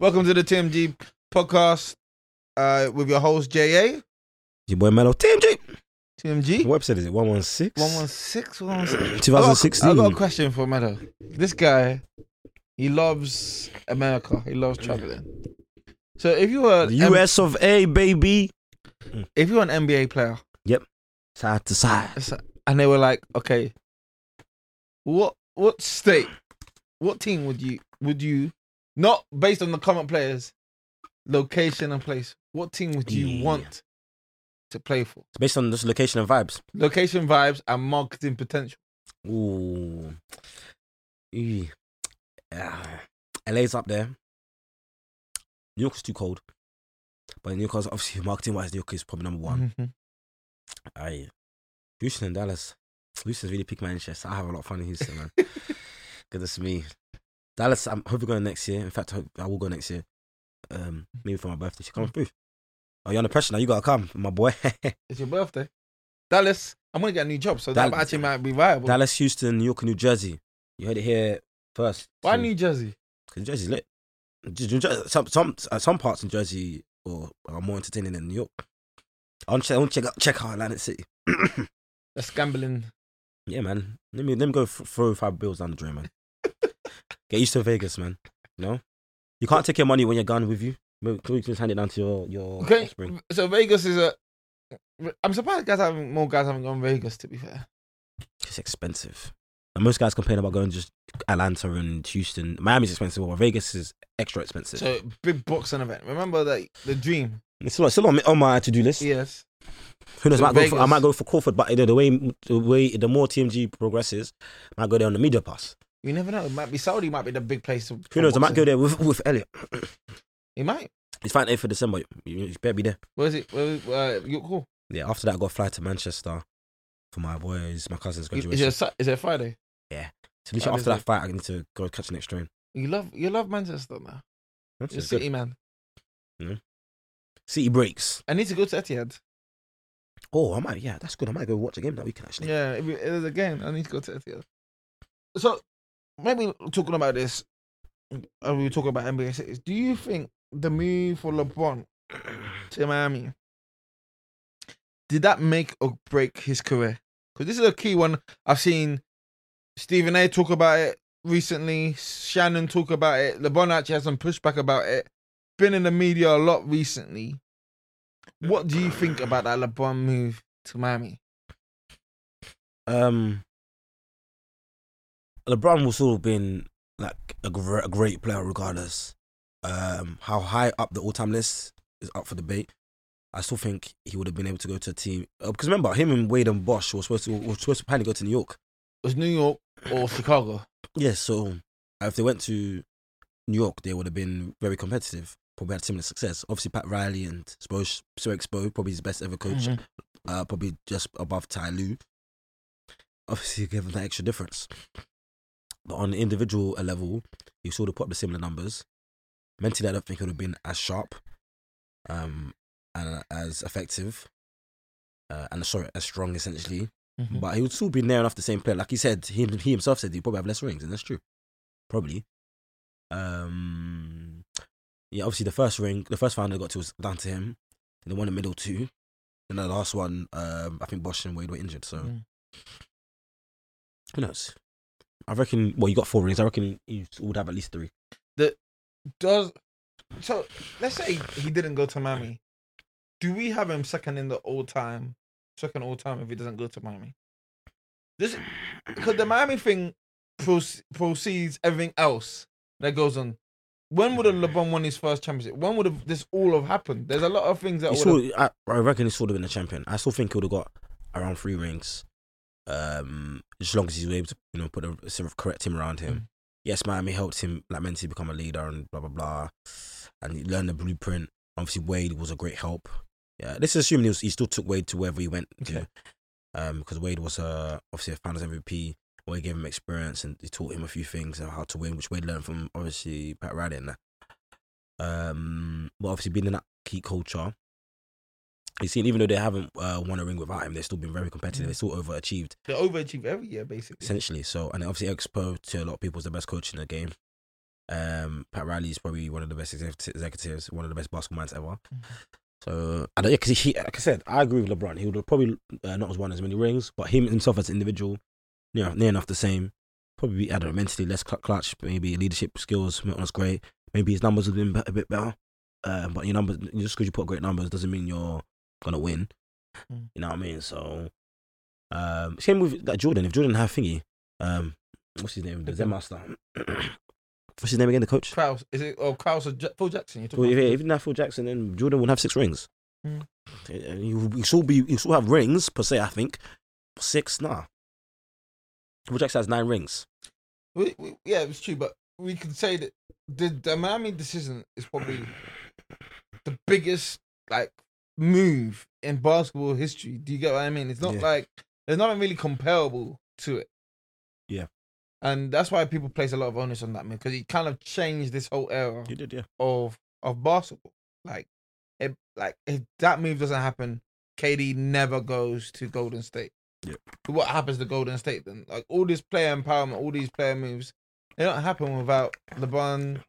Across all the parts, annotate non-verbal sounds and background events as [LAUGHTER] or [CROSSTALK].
Welcome to the TMG podcast uh, with your host JA. Your boy Mellow. TMG. TMG. What episode is it? 116? 116, 116. 2016. I got, I got a question for Meadow. This guy, he loves America. He loves traveling. So if you were US of A, baby. if you were an NBA player Yep. Side to side. and they were like, okay, what what state, what team would you would you not based on the current players, location and place? What team would you Yeah. want to play for? It's based on this location and vibes. Location, vibes, and marketing potential. Ooh. Yeah. LA's up there. New York's too cold. But New York's obviously [LAUGHS] marketing wise, New York is probably number one. Mhm. Aye. Houston and Dallas. Houston's really piqued my interest. I have a lot of fun in Houston, man. [LAUGHS] Goodness me. Dallas, I'm hopefully going next year. In fact, I, hope I will go next year. Um, maybe for my birthday. She comes through. Oh, you're under pressure now. You gotta come, my boy. [LAUGHS] It's your birthday, Dallas. I'm gonna get a new job, so that actually might be viable. Dallas, Houston, New York, New Jersey. You heard it here first. Why So- New Jersey? Because Jersey's lit. Some some uh, some parts in Jersey or are more entertaining than New York. I want to check, I want to check out check out Atlantic City. [COUGHS] That's gambling. yeah, man. Let me let me go throw five bills down the drain, man. Get used to Vegas, man. You know, you can't take your money when you're gone with you. Maybe- Can we just hand it down to your your Okay, offspring? so Vegas is a. I'm surprised guys haven't more guys haven't gone to Vegas. To be fair, It's expensive. And most guys complain about going just Atlanta and Houston. Miami's expensive, but Vegas is extra expensive. so big boxing event. Remember that the dream. it's still, it's still on, my- on my to do list. Yes. Who knows? So I might, go for, I might go for Crawford, but you know, the way the way the more TMG progresses, I might go there on the media pass. You never know. It might be Saudi. Might be the big place. to- Who knows? I might go there with with Elliot. He might. It's fine for December. You, you better be there. Where is it? Where, uh, you cool. Yeah. After that, I got to fly to Manchester for my boys, my cousin's Is graduation. it, Sa- is it Friday? Yeah. So literally after that fight, I need to go catch the next train. You love you love Manchester now. That's You're a just good. City man. City breaks. I need to go to Etihad. Oh, I might. Yeah, that's good. I might go watch a game that weekend actually. Yeah, if it- there's a game. I need to go to Etihad. So, maybe talking about this, and we were talking about NBA cities. Do you think the move for LeBron to Miami did that make or break his career? Because this is a key one. I've seen Stephen A. talk about it recently. Shannon talk about it. LeBron actually has some pushback about it. Been in the media a lot recently. What do you think about that LeBron move to Miami? Um, LeBron will still have been like a, gr- a great player regardless. Um, how high up the all-time list is up for debate. I still think he would have been able to go to a team uh, because remember him and Wade and Bosh were supposed to were supposed to apparently go to New York. It was New York or Chicago. Yeah, so uh, if they went to New York, they would have been very competitive. Probably had similar success. Obviously, Pat Riley and Spo, Sir Expo, probably his best ever coach. Mhm. uh, probably just above Ty Lue. Obviously, give him that extra difference. But on the individual level, you sort of put up the similar numbers. Mentally, I don't think it would have been as sharp, um, and as effective, uh, and sorry, as strong essentially. Mhm. But he would still be near enough the same player. Like he said, he, he himself said he'd probably have less rings, and that's true. Probably. Um, yeah, obviously the first ring, the first final they got to was down to him. And the one in the middle two. And the last one, um, I think Bosh and Wade were injured. So Mm. who knows? I reckon. Well, you got four rings. I reckon you would have at least three. Does so? Let's say he didn't go to Miami. Do we have him second in the all time, second all time if he doesn't go to Miami? This because the Miami thing proce- proceeds everything else that goes on. When would LeBron won his first championship? When would have this all have happened? There's a lot of things that would I, I reckon he would have been a champion. I still think he would have got around three rings. Um, as long as he's able to, you know, put a sort of correct team around him. yes, Miami helped him like mentally become a leader and blah blah blah, and he learned the blueprint. Obviously, Wade was a great help. Yeah, let's assume he, was, he still took Wade to wherever he went Okay. um, because Wade was uh, obviously a Finals MVP. Wade gave him experience and he taught him a few things and how to win, which Wade learned from obviously Pat Riley and that. Um, but obviously being in that key culture, you seen even though they haven't uh, won a ring without him, they've still been very competitive. Mm. They still overachieved They overachieve every year, basically. essentially. So and obviously Expo to a lot of people is the best coach in the game. Um, Pat Riley is probably one of the best exec- executives, one of the best basketball minds ever. So I don't, yeah, because he, like I said, I agree with LeBron. He would have probably uh, not as won as many rings, but him himself as an individual, you know, near enough the same. Probably, I don't know, mentally less cl- clutch, maybe leadership skills not as great. Maybe his numbers have been a bit better. Uh, but your numbers, just because you put great numbers doesn't mean you're gonna win. Mm. You know what I mean? So, um, same with like Jordan. If Jordan had thingy, um, what's his name? The Zen master. [CLEARS THROAT] what's his name again? The coach. Krause, is it? Oh, Krause or J- Phil Jackson? You're Well, talking if, about? if have Phil Jackson, then Jordan would have six rings. Mm. You, you still be you still have rings per se. I think six. Nah. Phil Jackson has nine rings. We, we, yeah, it's true, but we can say that the, the Miami decision is probably the biggest like move in basketball history. Do you get what I mean? It's not Yeah. like there's nothing really comparable to it. Yeah. and that's why people place a lot of onus on that move because it kind of changed this whole era You did, yeah. of of basketball. Like, it like if that move doesn't happen, KD never goes to Golden State. Yep. What happens to Golden State then? Like all this player empowerment, all these player moves, they don't happen without LeBron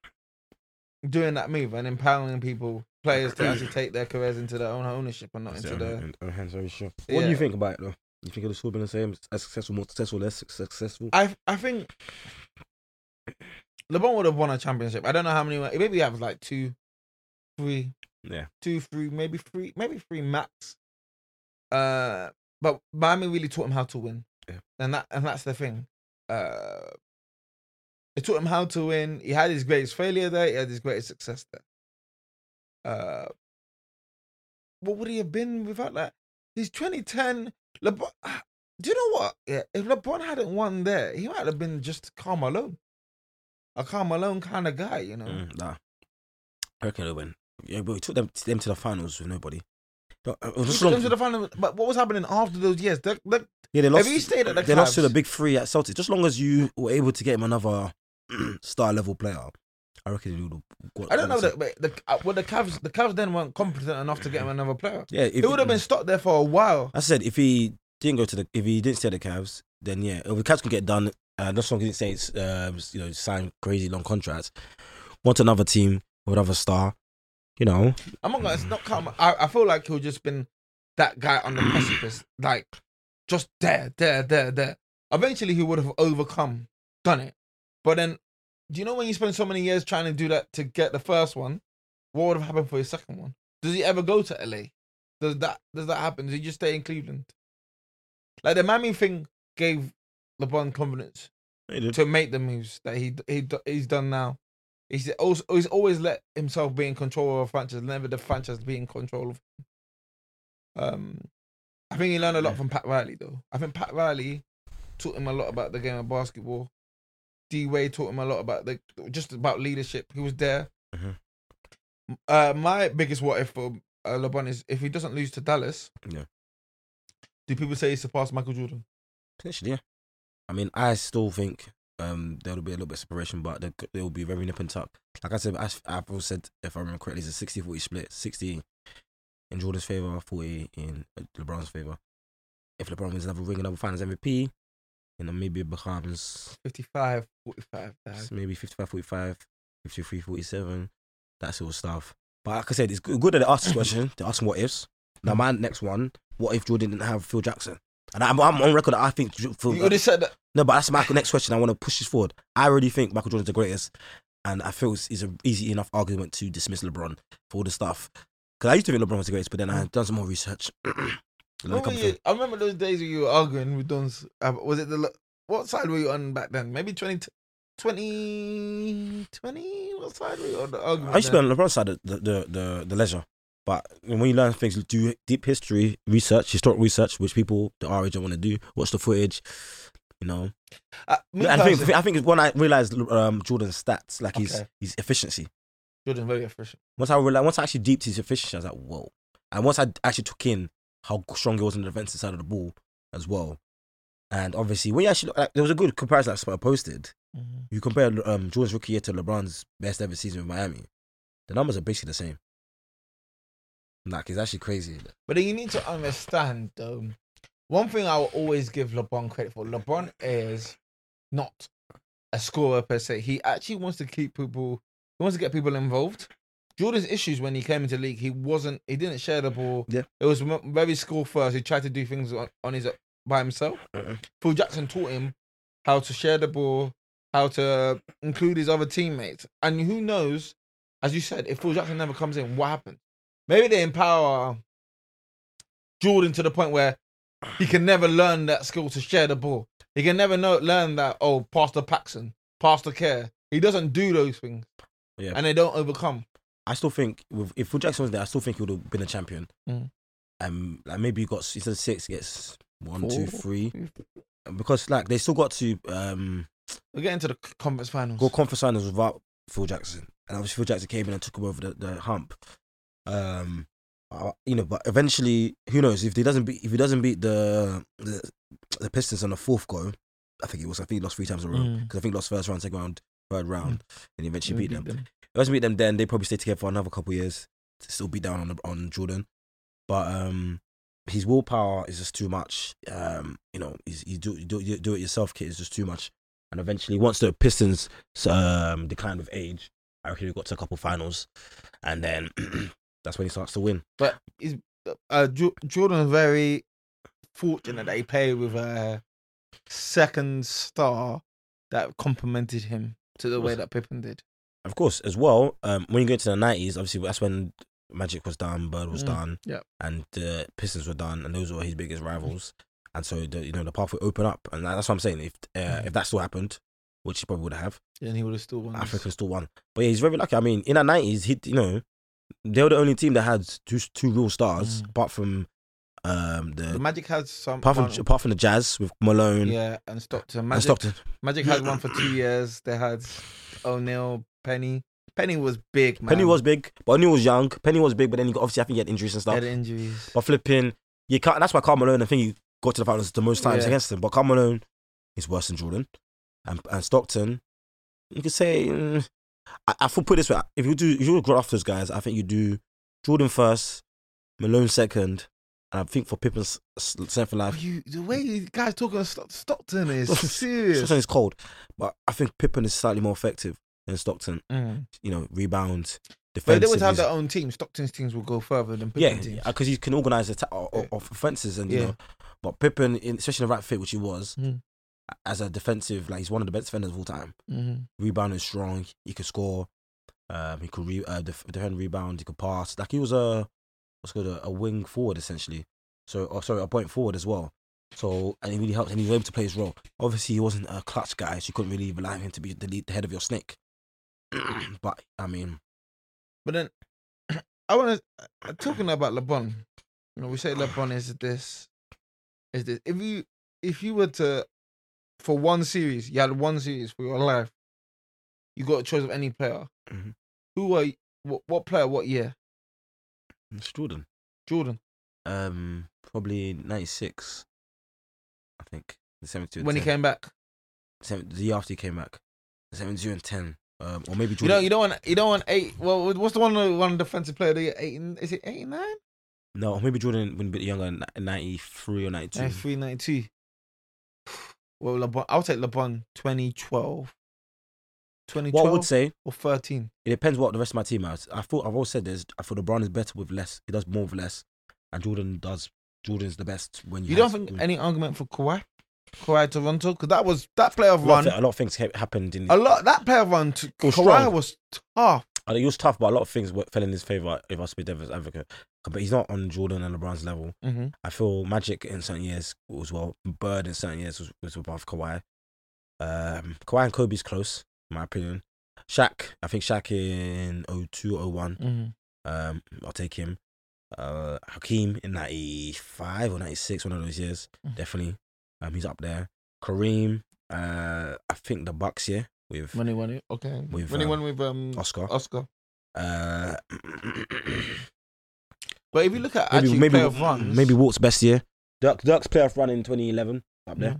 doing that move and empowering people, players to actually take their careers into their own ownership and not into the. I'm very sure. What do you think about it though? You think it would still been the same, as successful, more successful, less successful? I I think LeBron would have won a championship. I don't know how many. Maybe he has like two, three, Yeah. two, three, maybe three, maybe three max. Uh, but Miami really taught him how to win, Yeah. and that and that's the thing. Uh, it taught him how to win. He had his greatest failure there. He had his greatest success there. Uh, what would he have been without that? He's 2010. LeBron. Do you know what? Yeah, if LeBron hadn't won there, he might have been just Karl Malone, a Karl Malone kind of guy. You know. Mm, nah. I reckon they'll win. Yeah, but we took them, them to the finals with nobody. But, uh, it was He just long- to the final, but what was happening after those years? Yeah, they lost. he stayed at the they lost to the big three at Celtics. Just long as you were able to get him another [CLEARS THROAT] star level player, I reckon he would have. got- I don't know that, but the uh, well, the Cavs, the Cavs then weren't competent enough to get him another player. Yeah, if He would have been stuck there for a while. I said if he didn't go to the, if he didn't stay at the Cavs, then yeah, if the Cavs could get done. Uh, long as he didn't say it's, uh, you know, sign crazy long contracts. Want another team with another star, you know. I'm not gonna. It's not come. I, I feel like he'll just been that guy on the precipice, [CLEARS THROAT] like just there, there, there, there. Eventually, he would have overcome, done it. But then, do you know when you spend so many years trying to do that to get the first one, what would have happened for your second one? Does he ever go to LA? Does that does that happen? Does he just stay in Cleveland? Like the Miami thing gave LeBron confidence to make the moves that he he he's done now. He's also he's always let himself be in control of a franchise, never the franchise be in control of. Him. Um, I think he learned a lot from Pat Riley though. I think Pat Riley taught him a lot about the game of basketball. D Wade taught him a lot about the just about leadership. He was there. Mhm. Uh, my biggest what if for uh, LeBron is if he doesn't lose to Dallas. Yeah. Do people say he surpassed Michael Jordan? Potentially, yeah. I mean, I still think um there'll be a little bit of separation, but there, there will be very nip and tuck. Like I said, as I've said, if I remember correctly, it's a 60-40 split. 60 in Jordan's favor, 40 in uh, LeBron's favor. If LeBron wins another ring, another Finals MVP, you know, maybe it becomes 55, 45. maybe 55, 45, 53, 47, that sort of stuff. But like I said, it's good that they asked this question. They're asking what ifs. Now, my next one, what if Jordan didn't have Phil Jackson? And I'm, I'm on record that I think Phil. You already said that. no, but that's my next question. I want to push this forward. I already think Michael Jordan's the greatest, and I feel it's, it's an easy enough argument to dismiss LeBron for all the stuff. Because I used to think LeBron was the greatest, but then I've mm. done some more research. [CLEARS THROAT] I'm you- I remember those days when you were arguing with Don's. Uh, was it the what side were you on back then? Maybe 20, 20, 20? What side were you on the argument? I used to be on LeBron's side, of the, the the the leisure. But when you learn things, do deep history research, historic research, which people the our age don't want to do. Watch the footage. You know, Uh, me I think I think when I realized um, Jordan's stats, like his Okay. his efficiency. Jordan's very efficient. Once I realized, once I actually deeped his efficiency, I was like, whoa. And once I actually took in how strong he was on the defensive side of the ball as well. And obviously, when you actually look, like, there was a good comparison that Spur posted. You compare um, Jordan's rookie year to LeBron's best ever season with Miami, the numbers are basically the same. Like it's actually crazy. But then you need to understand, though. One thing I will always give LeBron credit for: LeBron is not a scorer per se. He actually wants to keep people. He wants to get people involved. Jordan's issues when he came into the league, he wasn't. He didn't share the ball. Yeah. it was very score first. He tried to do things on, on his by himself. Uh-uh. Phil Jackson taught him how to share the ball, how to include his other teammates, and who knows, as you said, if Phil Jackson never comes in, what happens? Maybe they empower Jordan to the point where he can never learn that skill to share the ball. He can never know learn that oh, Pastor Paxson, Pastor Kerr. He doesn't do those things, Yeah. and they don't overcome. I still think with, if Phil Jackson was there, I still think he would have been a champion. Mm. Um, like maybe he got instead of six, he gets one, two, Four. three. Because like they still got to um We're getting to the conference finals. go conference finals without Phil Jackson, and obviously Phil Jackson came in and took him over the, the hump. Um, uh, you know, but eventually, who knows if he doesn't beat if he doesn't beat the the, the Pistons on the fourth go, I think it was I think he lost three times in a row Mm. because I think he lost first round, second round, third round, and eventually We beat them. If he doesn't beat them, then they probably stay together for another couple of years to still be down on the, on Jordan. But um, his willpower is just too much. Um, you know, he's, do do do it yourself kid is just too much. And eventually, once the Pistons um declined with age, I reckon he got to a couple finals, and then [CLEARS THROAT] that's when he starts to win. But he's, uh, Jo- Jordan very fortunate that he played with a second star that complemented him to the way that Pippen did. Of course, as well, um, when you go into the nineties, obviously that's when Magic was done, Bird was Mm, done, yep. and the Pistons were done, and those were his biggest rivals. And so the you know the path would open up, and that's what I'm saying. If uh, Mm. if that still happened, which he probably would have, And he would have still won. Africa still won. But yeah, he's very lucky. I mean, in the nineties, he you know they were the only team that had two two real stars, Mm. apart from um The the Magic has some. apart from one- apart from the Jazz with Malone yeah, and Stockton. and Magic, Stockton. Magic had one for two years. They had O'Neal, Penny. Penny was big, man. Penny was big, but O'Neal was young. Penny was big, but then he got, obviously I think he had injuries and He stuff. had injuries. But flipping, you can't. That's why Karl Malone. I think he got to the finals the most times Yeah. against him. But Karl Malone is worse than Jordan, and and Stockton. You could say. mm, I, I put this way: if you do, if you go after those guys, I think you do Jordan first, Malone second, and I think for Pippen's Oh, life, you, the way you guys talking Stock- Stockton is [LAUGHS] serious. Stockton is cold, but I think Pippen is slightly more effective than Stockton. Mm. You know, rebounds, But they would have their own team. Stockton's teams will go further than Pippen Yeah, because he can organize attack or, Yeah. offenses and you know. But Pippen, in, especially in the right fit, which he was, Mhm. as a defensive, like he's one of the best defenders of all time. Mm-hmm. Rebounding strong, he could score. Um, he could re- uh, def- defend, rebound. He could pass. Like he was a what's called a, a wing forward essentially. So, or sorry, a point forward as well. So, and he really helped, and he was able to play his role. Obviously, he wasn't a clutch guy, so you couldn't really rely on him to be the lead, the head of your snake. [CLEARS THROAT] but I mean, But then [CLEARS THROAT] I want to talking about LeBron. You know, we say LeBron is this, is this. If you if you were to, for one series, you had one series for your life, you got a choice of any player. Mhm. Who are you, what, what player? What year? It's Jordan. Jordan. Um, probably ninety six. I think the seventy two. When he came back, Seven, the year after he came back, seventy two and ten, um, or maybe you Jordan. don't you don't want you don't want eight. Well, what's the one one defensive player? The eight and- is it eighty nine? no, maybe Jordan when a bit younger, ninety three or ninety two. 93, 92. [SIGHS] Well, LeBron, I'll take LeBron 2012. 2012 What I would say, or 13. it depends what the rest of my team has. I thought I've always said this. I thought LeBron is better with less. He does more with less, and Jordan does. Jordan's the best when you. You don't think any argument for Kawhi? Kawhi Toronto? Because that was that player a run. of, a lot of things happened in. A lot that player run to was Kawhi strong. was tough. I think it was tough, but a lot of things fell in his favor. If I be Devil's advocate, but he's not on Jordan and LeBron's level. Mm-hmm. I feel Magic in certain years was well. Bird in certain years was, was above Kawhi. Um, Kawhi and Kobe's close, my opinion. Shaq, I think Shaq in 02, 01. Mm-hmm. Um, I'll take him. Uh, Hakeem in 95 or 96, one of those years. Mhm. Definitely. Um, he's up there. Kareem. Uh, I think the Bucks. Yeah, with When he won it, okay. With, when he um, won with um Oscar. Oscar. Uh, But if you look at maybe actually maybe playoff runs, maybe Walt's best year. Dirk Dirk's playoff run in 2011 up there. Yeah.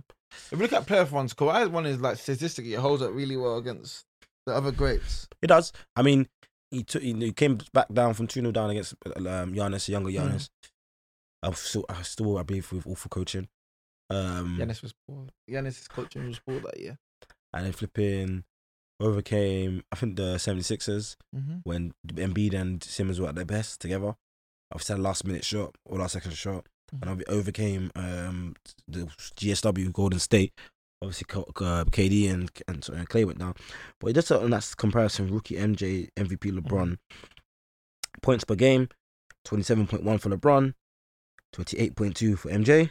If you look at playoff runs, Kawhi's one is like statistically it holds up really well against the other greats. It does. I mean, he took he, came back down from two 0 down against um, Giannis, younger Mm. Giannis. I still, I still, I believe with awful coaching. Um, Giannis was poor. Giannis' coaching was poor that year. and then flipping overcame. I think the 76ers Mm-hmm. when Embiid and Simmons were at their best together. Had a last minute shot or last second shot, Mm-hmm. obvi- overcame um, the GSW Golden State. Obviously, uh, KD and and, and Clay went down, but just on that comparison, rookie MJ, MVP LeBron, points per game, twenty seven point one for LeBron, twenty eight point two for MJ,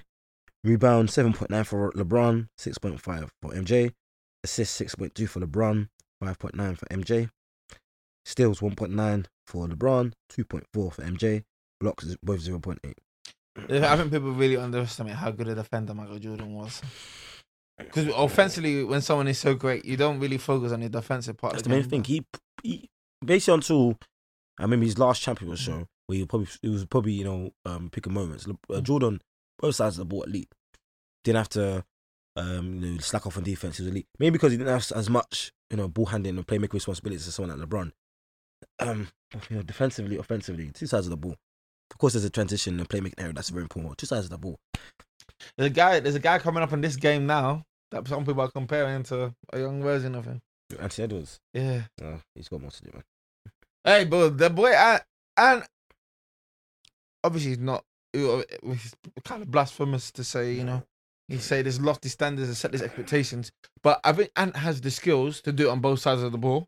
rebound seven point nine for LeBron, six point five for MJ, assist six point two for LeBron, five point nine for MJ, steals 1.9 for LeBron, 2.4 for MJ, blocks both 0.8. I think people really underestimate how good a defender Michael Jordan was. Because offensively, when someone is so great, you don't really focus on the defensive part. That's of the the main thing. He, he basically until I remember his last championship show where he probably it was probably you know um picking moments. Uh, Mm. Jordan both sides of the ball elite. Didn't have to um you know slack off on defense. He was elite. Maybe because he didn't have as much you know ball handling and playmaking responsibilities as someone like LeBron. Um, you know defensively, offensively, two sides of the ball. Of course, there's a transition and playmaking area that's very important. Two sides of the ball. There's a guy. There's a guy coming up in this game now that some people are comparing to a young version of him. Anthony Edwards, Yeah. uh, he's got more to do, man. Hey, but the boy and, and obviously he's not. It's kind of blasphemous to say, you know. He say there's lofty standards and set these expectations, but I think Ant has the skills to do it on both sides of the ball.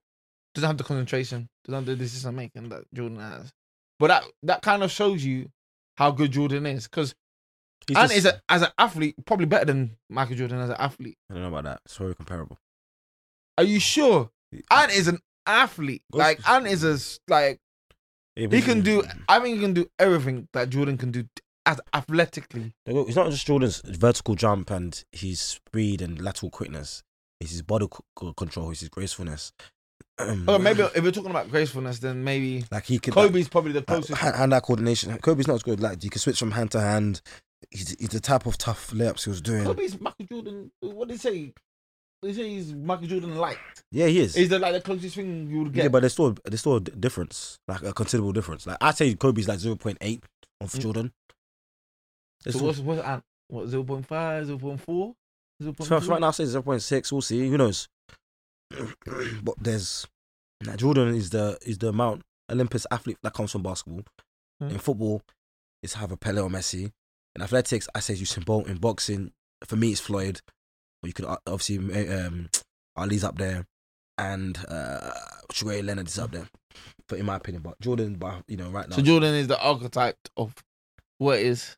Doesn't have the concentration, doesn't have the decision making that Jordan has. But that that kind of shows you how good Jordan is, because He's Ant just- is a, as an athlete probably better than Michael Jordan as an athlete. I don't know about that. It's very comparable. Are you sure? Ant is an athlete. Like Ant is a like Yeah, he can do. I think he can do everything that Jordan can do as athletically. It's not just Jordan's vertical jump and his speed and lateral quickness. It's his body c- control. It's his gracefulness. Oh, maybe if we're talking about gracefulness, then maybe like he could Kobe's probably the closest. hand, hand eye coordination. Kobe's not as good. Like you can switch from hand to hand. He's, he's the type of tough layups he was doing. Kobe's Michael Jordan. What did he say? They say he's Michael Jordan light. Yeah, he is. Is that like the closest thing you would get? Yeah, but there's still there's still a difference, like a considerable difference. Like I'd say Kobe's like zero point eight of Mm. Jordan. There's so still- what's what's Ant? What 0.5, 0.4? 0.3? So right now, I say zero point six. We'll see. Who knows? [CLEARS THROAT] but there's now Jordan is the is the Mount Olympus athlete that comes from basketball. Hmm. In football, it's either Pele or Messi. In athletics, I say Usain Bolt. In boxing, for me, it's Floyd. But you could uh, obviously um, Ali's up there, and uh, Sugar Leonard is up there. But in my opinion, but Jordan, but you know, right now, So Jordan is the archetype of what is.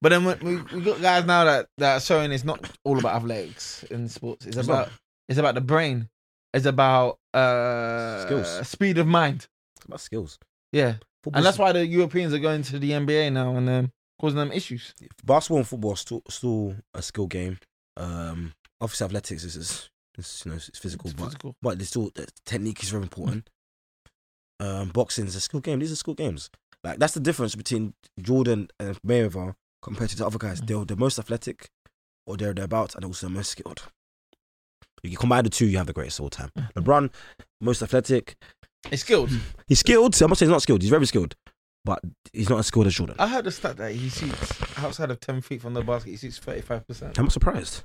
But then we, we, we got guys now that, that are showing it's not all about athletics in sports. It's, It's about not. it's about the brain. It's about uh Skills. speed of mind. it's about skills. Yeah. Football's- And that's why the Europeans are going to the NBA now and um, causing them issues. basketball and football are still still a skill game. Um, obviously, athletics is, is, is you know it's physical, It's but physical. but there's still the technique is very important. Um, boxing is a skill game. These are skill games. Like that's the difference between Jordan and Mayweather compared to the other guys. Mm. They're the most athletic, or they're thereabouts, and also the most skilled. If you combine the two, you have the greatest of all time. Mm. LeBron, most athletic. It's skilled. He's skilled. I'm not saying he's not skilled. He's very skilled, but he's not as skilled as Jordan. I heard a stat that he shoots outside of 10 feet from the basket, he shoots 35%. I'm not surprised.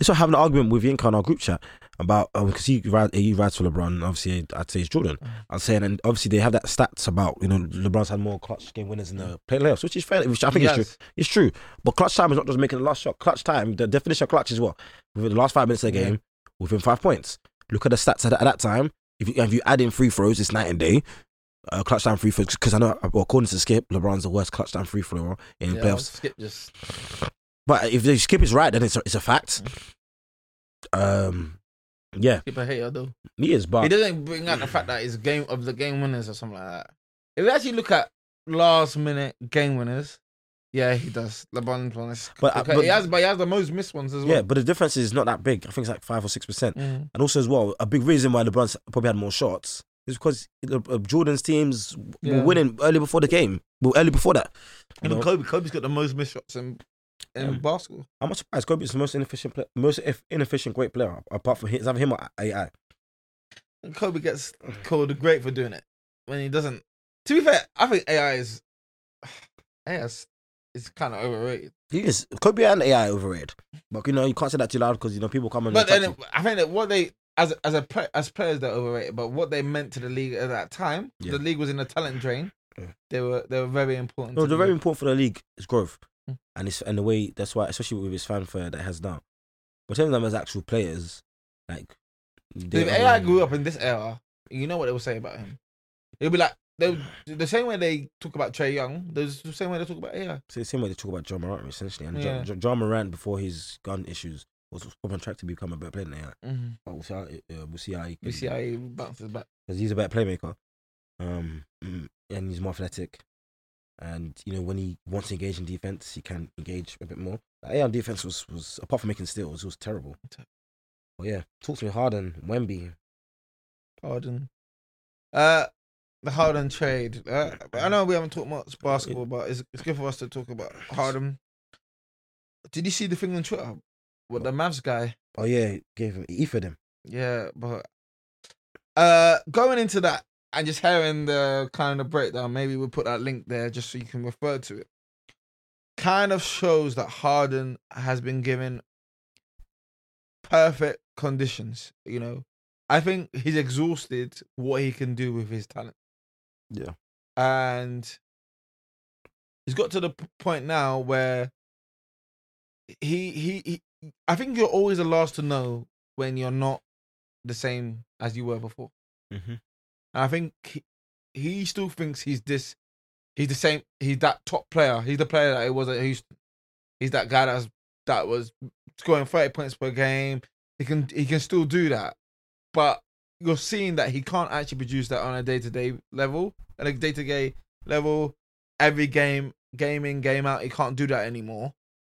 It's like having an argument with Yinka in our group chat about because he ride, he rides for LeBron. Obviously, I'd say it's Jordan. Mm. I'm saying, and obviously they have that stats about you know LeBron's had more clutch game winners in the playoffs, which is fair. Which I think is true. It's true. But clutch time is not just making the last shot. Clutch time, the definition of clutch is what within the last five minutes of the Yeah. game, within five points. Look at the stats at, at that time. If you if you add in free throws, it's night and day. Uh, clutch time free throws because I know well, according to Skip, LeBron's the worst clutch time free thrower in Yeah, playoffs. Skip just. But if the skip is right, then it's a, it's a fact. Um, yeah, Skip a hater though. he is. But He But doesn't bring out the fact that it's game of the game winners or something like that. If you actually look at last minute game winners, Yeah, he does. LeBron's one. But, uh, okay. but- he has, but he has the most missed ones as well. Yeah, but the difference is not that big. I think it's like five or six percent. Mm. And also as well, a big reason why LeBron probably had more shots is because uh, uh, Jordan's teams Yeah. were winning early before the game. Well, early before that. You Even know? Kobe, Kobe's got the most missed shots in in Yeah. basketball. I'm not surprised. Kobe's the most inefficient, play, most eff- inefficient great player apart from him. Either him or AI. And Kobe gets called great for doing it when he doesn't. To be fair, I think AI is [SIGHS] AI is, is kind of overrated. He is Kobe and AI overrated, but you know you can't say that too loud because you know people come and But then. I think that what they as as a as players they're overrated, but what they meant to the league at that time, Yeah. the league was in a talent drain. Yeah. They were they were very important. No, they're the very league. important for the league. It's growth, Mm. and it's and the way that's why, especially with his fanfare that has now. But in terms of them as actual players, like they If AI grew up in this era, you know what they will say about him. It'll be like they the same way they talk about Trae Young. There's the same way they talk about AI. It's the same way they talk about John Morant essentially, and Yeah. John, John, Morant before his gun issues was on track to become a better player than AI. Mm-hmm. But we'll see how, uh, we'll see how he We see how he bounces back. because he's a better playmaker, um, mm, and he's more athletic. And you know when he wants to engage in defense, he can engage a bit more. Like, AI on defense was was apart from making steals, it was terrible. But yeah, talk to me Harden, Wemby. Harden. Uh, the Harden trade. Uh, I know we haven't talked much basketball, but it's, it's good for us to talk about Harden. Did you see the thing on Twitter? What the Mavs guy? Oh yeah, gave him he for him. Yeah, but uh, going into that and just hearing the kind of breakdown, maybe we'll put that link there just so you can refer to it. Kind of shows that Harden has been given perfect conditions. You know, I think he's exhausted what he can do with his talent. Yeah. and he's got to the point now where he, he he I think you're always the last to know when you're not the same as you were before. Mm-hmm. I think he, he still thinks he's this he's the same he's that top player. He's the player that he was Houston. He's that guy that's that was scoring 30 points per game. He can he can still do that. But you're seeing that he can't actually produce that on a day to day level. On a day to day level, every game, game in, game out, he can't do that anymore.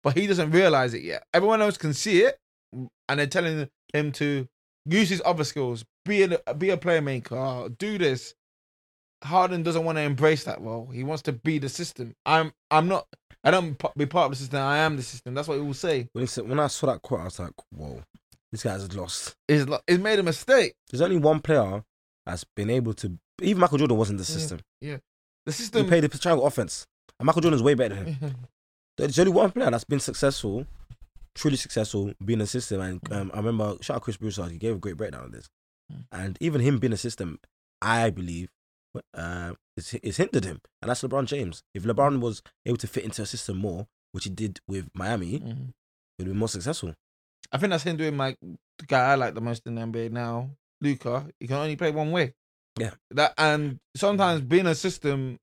But he doesn't realize it yet. Everyone else can see it, and they're telling him to use his other skills, be a be a playmaker, do this. Harden doesn't want to embrace that role. He wants to be the system. I'm I'm not. I don't be part of the system. I am the system. That's what he will say. When he said, when I saw that quote, I was like, whoa, this guy's lost. He's he's made a mistake. There's only one player that's been able to. Even Michael Jordan wasn't the system. Yeah. system. The system. He played the triangle offense, and Michael Jordan's way better than him. [LAUGHS] There's only one player that's been successful, truly successful, being a system. And um, I remember, shout out Chris Bruce, he gave a great breakdown of this. Mm. And even him being a system, I believe, uh, it's hindered him. And that's LeBron James. If LeBron was able to fit into a system more, which he did with Miami, Mhm. he would be more successful. I think that's him doing my the guy I like the most in the NBA now, Luka. He can only play one way. Yeah. That and sometimes being a system,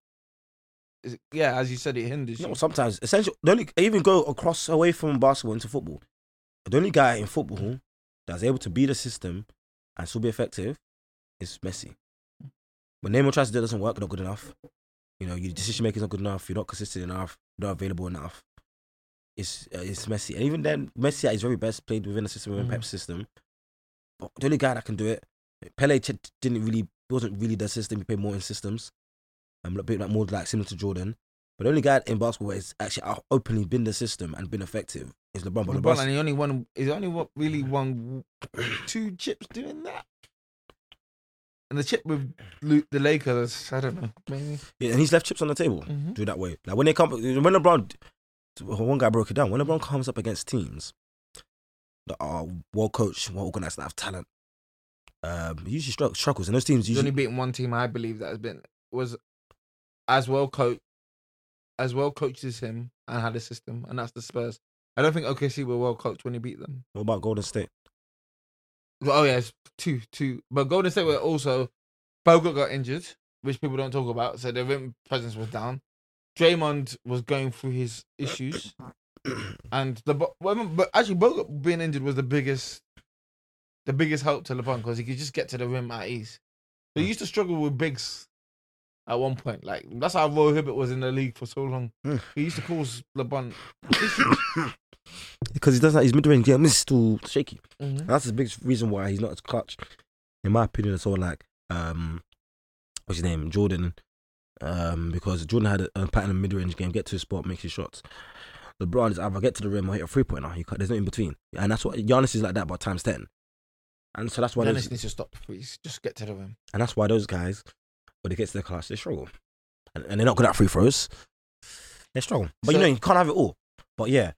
is, yeah, as you said, it hinders You you. sometimes, essentially, the only, even go across away from basketball into football. The only guy in football that's able to be the system and still be effective is Messi. When Neymar tries to do it, doesn't work, not good enough. You know, your decision making is not good enough. You're not consistent enough. You're not available enough. It's uh, it's Messi, and even then, Messi at his very best played within the system, within Mhm. Pep's system. But the only guy that can do it, Pele didn't really wasn't really the system. He played more in systems, I'm um, a bit like more like similar to Jordan. But the only guy in basketball that's actually openly been the system and been effective is LeBron. But LeBron, LeBron's- and he only won. He's only what really won [CLEARS THROAT] two chips doing that. And the chip with Lu- the Lakers, I don't know, maybe. yeah, and he's left chips on the table. Mhm. Do that way. Like when they come, when LeBron, one guy broke it down. When LeBron comes up against teams that are well coached, well organized, that have talent, um, he usually struggles. And those teams He's usually only beaten one team I believe that has been was as well coached as well coached as him and had a system, and that's the Spurs. I don't think OKC were well coached when he beat them. What about Golden State? Oh yeah, it's two, two. But Golden State were also Bogut got injured, which people don't talk about, so their rim presence was down. Draymond was going through his issues, and the well, but actually Bogut being injured was the biggest, the biggest help to LeBron because he could just get to the rim at ease. So he hmm. used to struggle with bigs at one point. Like that's how Roy Hibbert was in the league for so long. He used to [SIGHS] cause LeBron because [COUGHS] he doesn't. His mid range game is still shaky. Mhm. That's the biggest reason why he's not as clutch, in my opinion. It's all like um, what's his name, Jordan, um, because Jordan had a, a pattern of mid range game, get to the spot, make his shots. LeBron is either get to the rim or hit a three pointer. He can't, there's no in between, and that's what Giannis is like that, but times ten. And so that's why, Dennis those, needs to stop threes. Just get to the rim. and that's why those guys, when they get to the clutch, they struggle, and, and they're not good at free throws. They struggle, but you know you can't have it all. But yeah,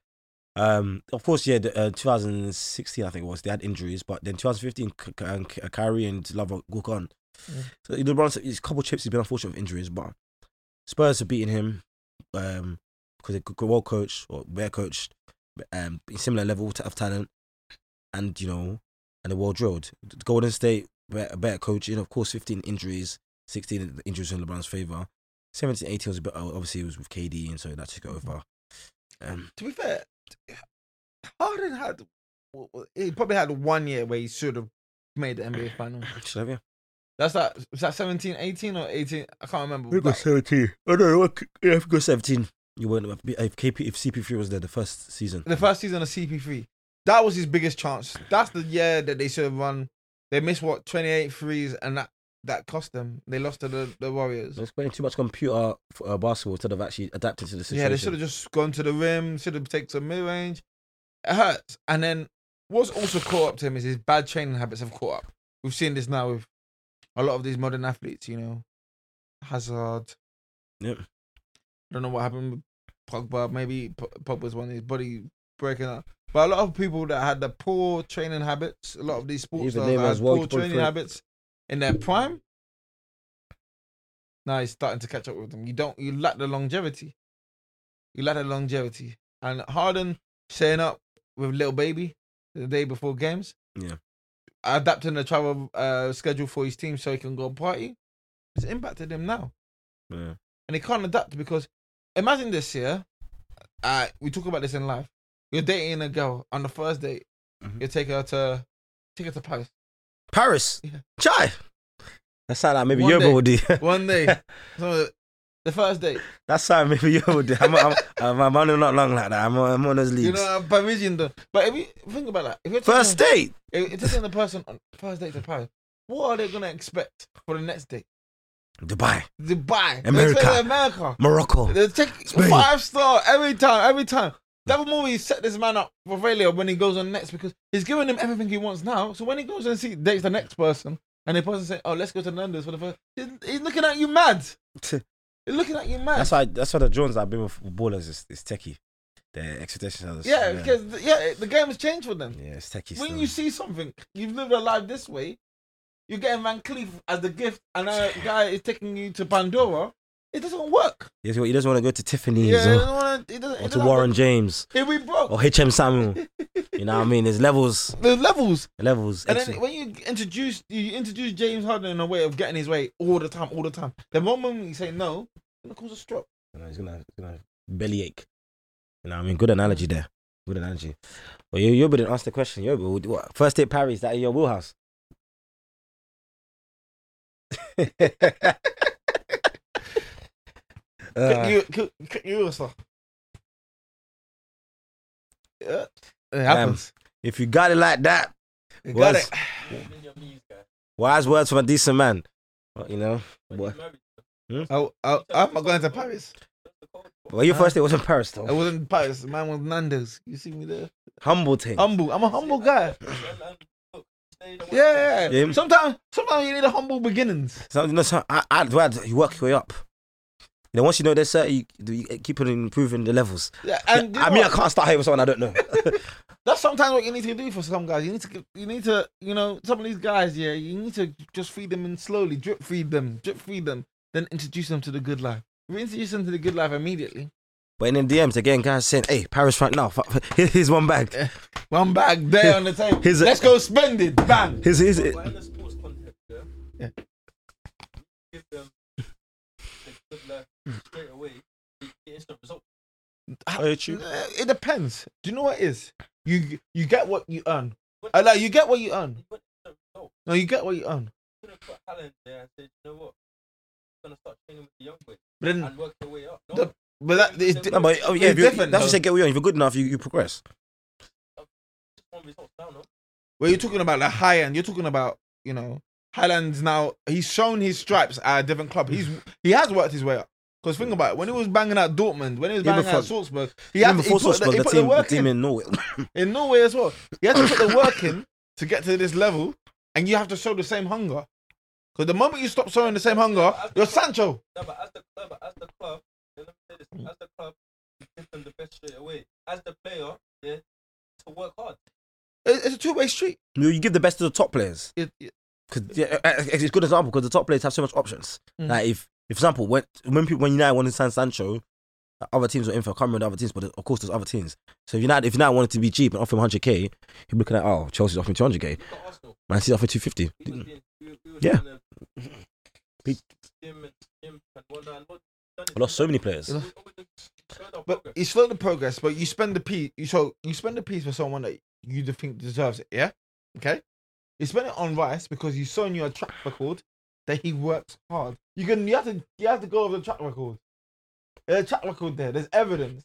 um, of course, yeah. The, uh, 2016, I think it was. They had injuries, but then 2015, K- K- um, K- Kyrie and Love go on. Mm. So LeBron, he's a couple chips. He's been unfortunate with injuries, but Spurs have beaten him um, because they're well coached or well coached, um, similar level of talent, and you know, and they're well drilled. Golden State, better, better coaching. Of course, 15 injuries, 16 injuries in LeBron's favor. 17, 18 was a bit, obviously it was with KD, and so that took it over. Um, To be fair, Harden had he probably had one year where he should have made the NBA final. [CLEARS THROAT] should have, yeah. That's that. Was that 17, 18 or 18? I can't remember. We got 17. Oh no, what- yeah, if you go 17, you wouldn't. If KP, if CP3 was there the first season, the first season of CP3, that was his biggest chance. That's the year that they should have run. They missed what 28 threes, and that that cost them. They lost to the, the Warriors. they're playing too much computer uh, basketball instead of actually adapting to the situation. Yeah, they should have just gone to the rim. Should have taken some mid range. It hurts. And then what's also caught up to him is his bad training habits have caught up. We've seen this now with a lot of these modern athletes. You know, Hazard. Yep. I don't know what happened with Pogba. Maybe Pogba's one of his body breaking up. But a lot of people that had the poor training habits, a lot of these sports Even stars had well, poor training habits in their prime. Now he's starting to catch up with them. You don't. You lack the longevity. You lack the longevity. And Harden staying up with Lil Baby the day before games. Yeah. Adapting the travel uh, schedule for his team so he can go party. It's impacted him now Yeah. and he can't adapt because imagine this year. Uh, we talk about this in life. You're dating a girl on the first date. Mhm. You take her to take her to Paris. Paris, Yeah. chai. That sound like maybe One Yobo day. would [LAUGHS] do. One day, [LAUGHS] so the first date. that sound maybe Yobo would do. I'm, I'm, I'm, I'm only not long like that. I'm, on- I'm on those leagues. You know, Parisian though. But if you think about that, if you're First date. if you're taking the person on first date to Paris, what are they gonna expect for the next date? Dubai, Dubai, America. America. Morocco. They take Spain. five star every time, every time. That movie set this man up for failure when he goes on next because he's giving him everything he wants now. So when he goes and see dates the next person and the person say, "Oh, let's go to Nando's for the first, he's, he's looking at you mad. [LAUGHS] He's looking at you mad. That's why. That's why the Jones I've been with ballers is, is techie. Their expectations. Are, yeah, because the- yeah, the game has changed for them. yeah, it's techie. When still. you see something, you've lived a life this way. You're getting Van Cleef as the gift, and a [LAUGHS] guy is taking you to Pandora. It doesn't work. He doesn't want to go to Tiffany's Yeah, or, doesn't wanna, it doesn't, or it to Warren James Here we broke. or HM Samuel. [LAUGHS] you know what I mean? There's levels, The levels. levels. And Excellent. then when you introduce you introduce James Harden in a way of getting his way all the time, all the time. The moment you say no, it's gonna cause a stroke. You know, he's gonna, he's gonna bellyache. You know what I mean? Good analogy there. Good analogy. Well, you, you didn't ask the question. Yo, but what, first date Paris, that in your wheelhouse? [LAUGHS] Uh, you, you, you also. Yeah, it happens. if you got it like that, you got was- it. wise words from a decent man. Well, you know, what? Hmm? I, I, I'm not going to Paris. Well, your first date was in Paris, I though. wasn't in Paris. Man was Nando's. You see me there? Humble thing. Humble. I'm a humble guy. Yeah, yeah. Yeah. Sometimes, sometimes you need a humble beginnings. So, you know, so I, I'd rather you work your way up. You know, once you know there's certain, you, you keep on improving the levels. Yeah, and you I mean, what? I can't start here with someone I don't know. [LAUGHS] That's sometimes what you need to do for some guys. You need to, you need to, you know, some of these guys, yeah, you need to just feed them in slowly, drip feed them, drip feed them, then introduce them to the good life. If you introduce them to the good life immediately, but in the DMs again, guys saying, "Hey, Paris right now. [LAUGHS] Here's one bag. one bag there on the table. Here's Let's go spend it. Bang. Here's here's But in the sports context, yeah, Yeah. give them the good life straight away, you get instant results. Oh, true. Uh, It depends. Do you know what it is? You you get what you earn. I like you get what you earn. You got instant results. No, you get what you earn. You could have put Haaland there and said, you know gonna start training with the young boys But then, and work your way up. No, The- but that is di- No, but oh, yeah, It's if different, that's though. what you get what you're. If you're good enough, you, you progress. just one results now, no. where you're talking about the high end, you're talking about you know Haaland's now. He's shown his stripes at a different club. He's he has worked his way up. Because think about it, when he was banging out Dortmund, when he was banging out before- Salzburg, he had before he put, the, Salzburg, he the, put team, the the work team in. in Norway. [LAUGHS] in Norway as well. He had to put the work in to get to this level, and you have to show the same hunger. Because the moment you stop showing the same hunger, you're Sancho. No, but as the club, as the club, let me say this: as the club, you give them the best straight away. As the player, yeah, to work hard. It's a two way street. you, you give the best to the top players. It- it- Cause yeah, it's a good example because the top players have so much options. Mm. Like if, if for example, when when people when United wanted to sign Sancho, uh, other teams were in for. I can't remember the other teams, but of course there's other teams. So if United if United wanted to be cheap and offer him 100k, he'd be looking at oh Chelsea's offering 200k, Look. Man City's offering 250. We being, we, we Yeah. trying [LAUGHS] He- skim and skim and whatnot, and what- We lost so many players. But progress. you slow the progress, but you spend the piece. You so you spend the piece for someone that you think deserves it. Yeah, okay. You spend it on Rice because you saw in your track record that he works hard. You can you have to you have to go over the track record. There's a track record there. There's evidence.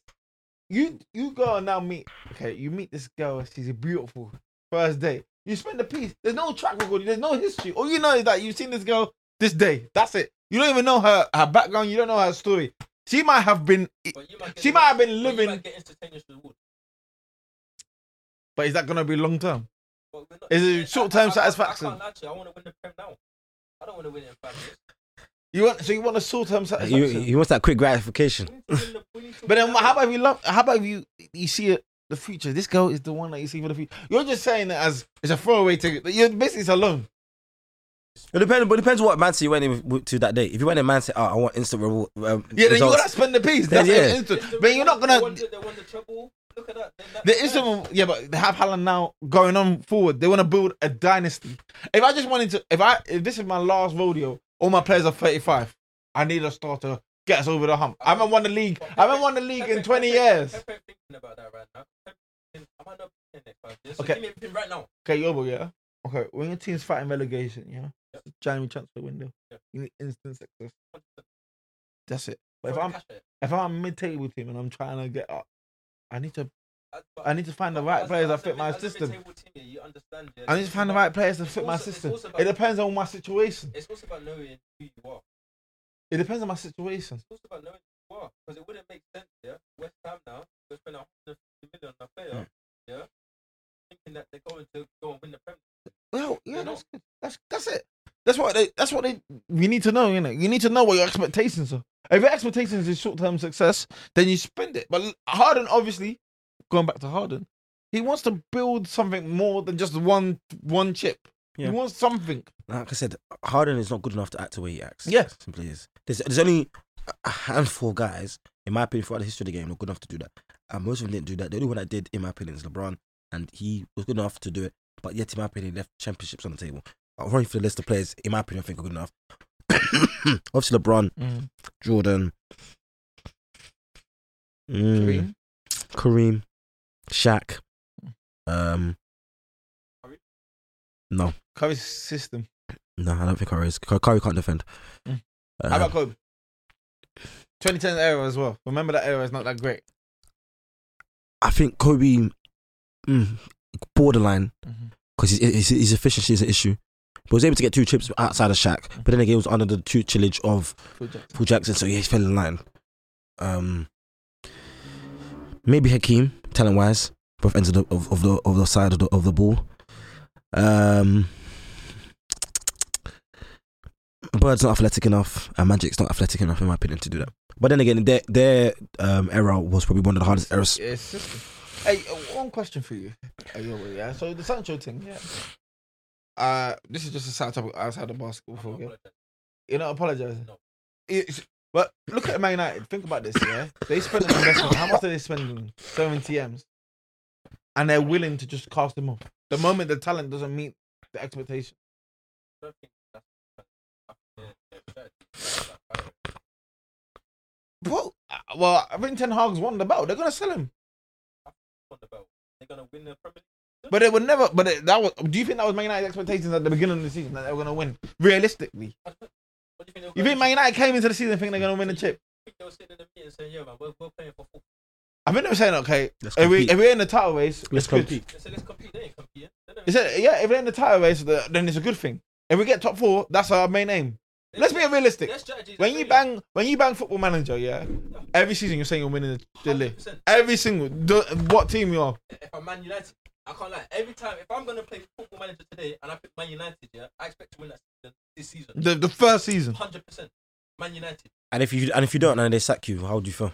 You you go and now meet. Okay, you meet this girl. She's a beautiful. First day. You spend the piece. There's no track record. There's no history. All you know is that you've seen this girl this day. That's it. You don't even know her her background. You don't know her story. She might have been. Might She might have been living. might get instantaneous reward. But is that gonna be long term? But we're not- Is it I- I- short-term I- I- satisfaction? I can't lie to you. I want to win the Prem now. I don't want to win it in five years. You want so you want a short term He, satisfaction. he wants that quick gratification. We need to win the- we need to but then how about if you love? How about if you you see it, the future? This girl is the one that you see for the future. You're just saying that as it's a throwaway ticket. But you're basically it's a loan. It depends, but it depends what Man City went in to that day. If you went in Man City, oh, I want instant reward. Um, Yeah, then you results. gotta spend the piece. Then That's yeah. it. instant. The But you're not gonna. won the, they won the treble. Look at that. Then that's The nice. yeah, but they have Haaland now going on forward. They want to build a dynasty. If I just wanted to, if I, if this is my last rodeo, all my players are 35. I need a starter. to get us over the hump. I haven't won the league. I haven't won the league in 20 years. Pepe thinking about that right now. Pepe thinking, I might not be in next five years. So Okay. give me everything right now. Okay, Yobo, yeah. Okay, when your team's fighting relegation, yeah, Yep. January transfer window, Yep. you need instant success. That's it. But if I'm cash at it. if I'm mid-table team and I'm trying to get up, I need to uh, but- I need to find the right players that fit my system. team, yeah, you understand, yeah, I need to find the right players to it's fit my also- it's system. It depends on my situation. It's also about knowing who you are. It depends on my situation. It's also about knowing who you are. Because it wouldn't make sense, yeah. West Ham now, they're spending 150 million on a player, mm. yeah, thinking that they're going to go and win the Premier Well, yeah, They're that's good. That's that's it. That's what they. That's what they. You need to know, you know. You need to know what your expectations are. If your expectations is short-term success, then you spend it. But Harden, obviously, going back to Harden, he wants to build something more than just one one chip. Yeah. He wants something. like I said, Harden is not good enough to act the way he acts. Yes. simply is. There's, there's only a handful of guys, in my opinion, throughout the history of the game, not good enough to do that. And most of them didn't do that. The only one that did, in my opinion, is LeBron, and he was good enough to do it. But yet, in my opinion, left championships on the table. I'm running through the list of players, in my opinion, I think are good enough. [COUGHS] Obviously, LeBron, Jordan, mm, Kareem? Kareem, Shaq. Um, no, Curry's system. no, I don't think Curry is. Curry Curry can't defend. Mm. Um, How about Kobe? 2010 era as well. Remember that era is not that great. I think Kobe, mm, borderline, because his, his, his efficiency is an issue. But was able to get two chips outside of Shaq. But then again, he was under the tutelage of Phil Jackson. Phil Jackson, so yeah, he fell in line. Um, maybe Hakeem, talent wise, both ends of the of, of the of the side of the of the ball. Um, Bird's not athletic enough, and Magic's not athletic enough, in my opinion, to do that. But then again, their their um, era was probably one of the hardest eras. Yeah. Hey, uh, one question for you. Yeah. So the Sancho thing, yeah. Uh, this is just a side topic outside of basketball. For okay? You're not apologizing. No. It's, but look at Man United. Think about this. Yeah, they spend an investment. How much are they spending? Seventy m's, and they're willing to just cast them off the moment the talent doesn't meet the expectation. I don't think that's yeah, yeah, strategy. Like, I- Well, well, I think Ten Hag's won the belt. They're gonna sell him, on the belt. They're gonna win the Premier. But it would never. But it, that was. Do you think that was Man United's expectations at the beginning of the season that they were gonna win? Realistically, What do you think they'll You think Man United came into the season thinking they're gonna win the chip? I think they were sitting in the meeting saying, "Yeah, man, we're, we're playing for football. I think they were saying, okay, Let's if, we, if we're in the title race, let's Let's compete. compete. They said, let's compete. They ain't competing. They don't said, yeah, if we're in the title race, then it's a good thing. If we get top four, that's our main aim. Let's be realistic. When you bang, when you bang Football Manager, yeah, every season you're saying you're winning the, the league. Every single, the, what team you are? If I'm Man United, I can't lie. Every time, if I'm gonna play Football Manager today and I pick Man United, yeah, I expect to win that season, this season. The the first season. Hundred percent, Man United. And if you and if you don't, and they sack you, how would you feel?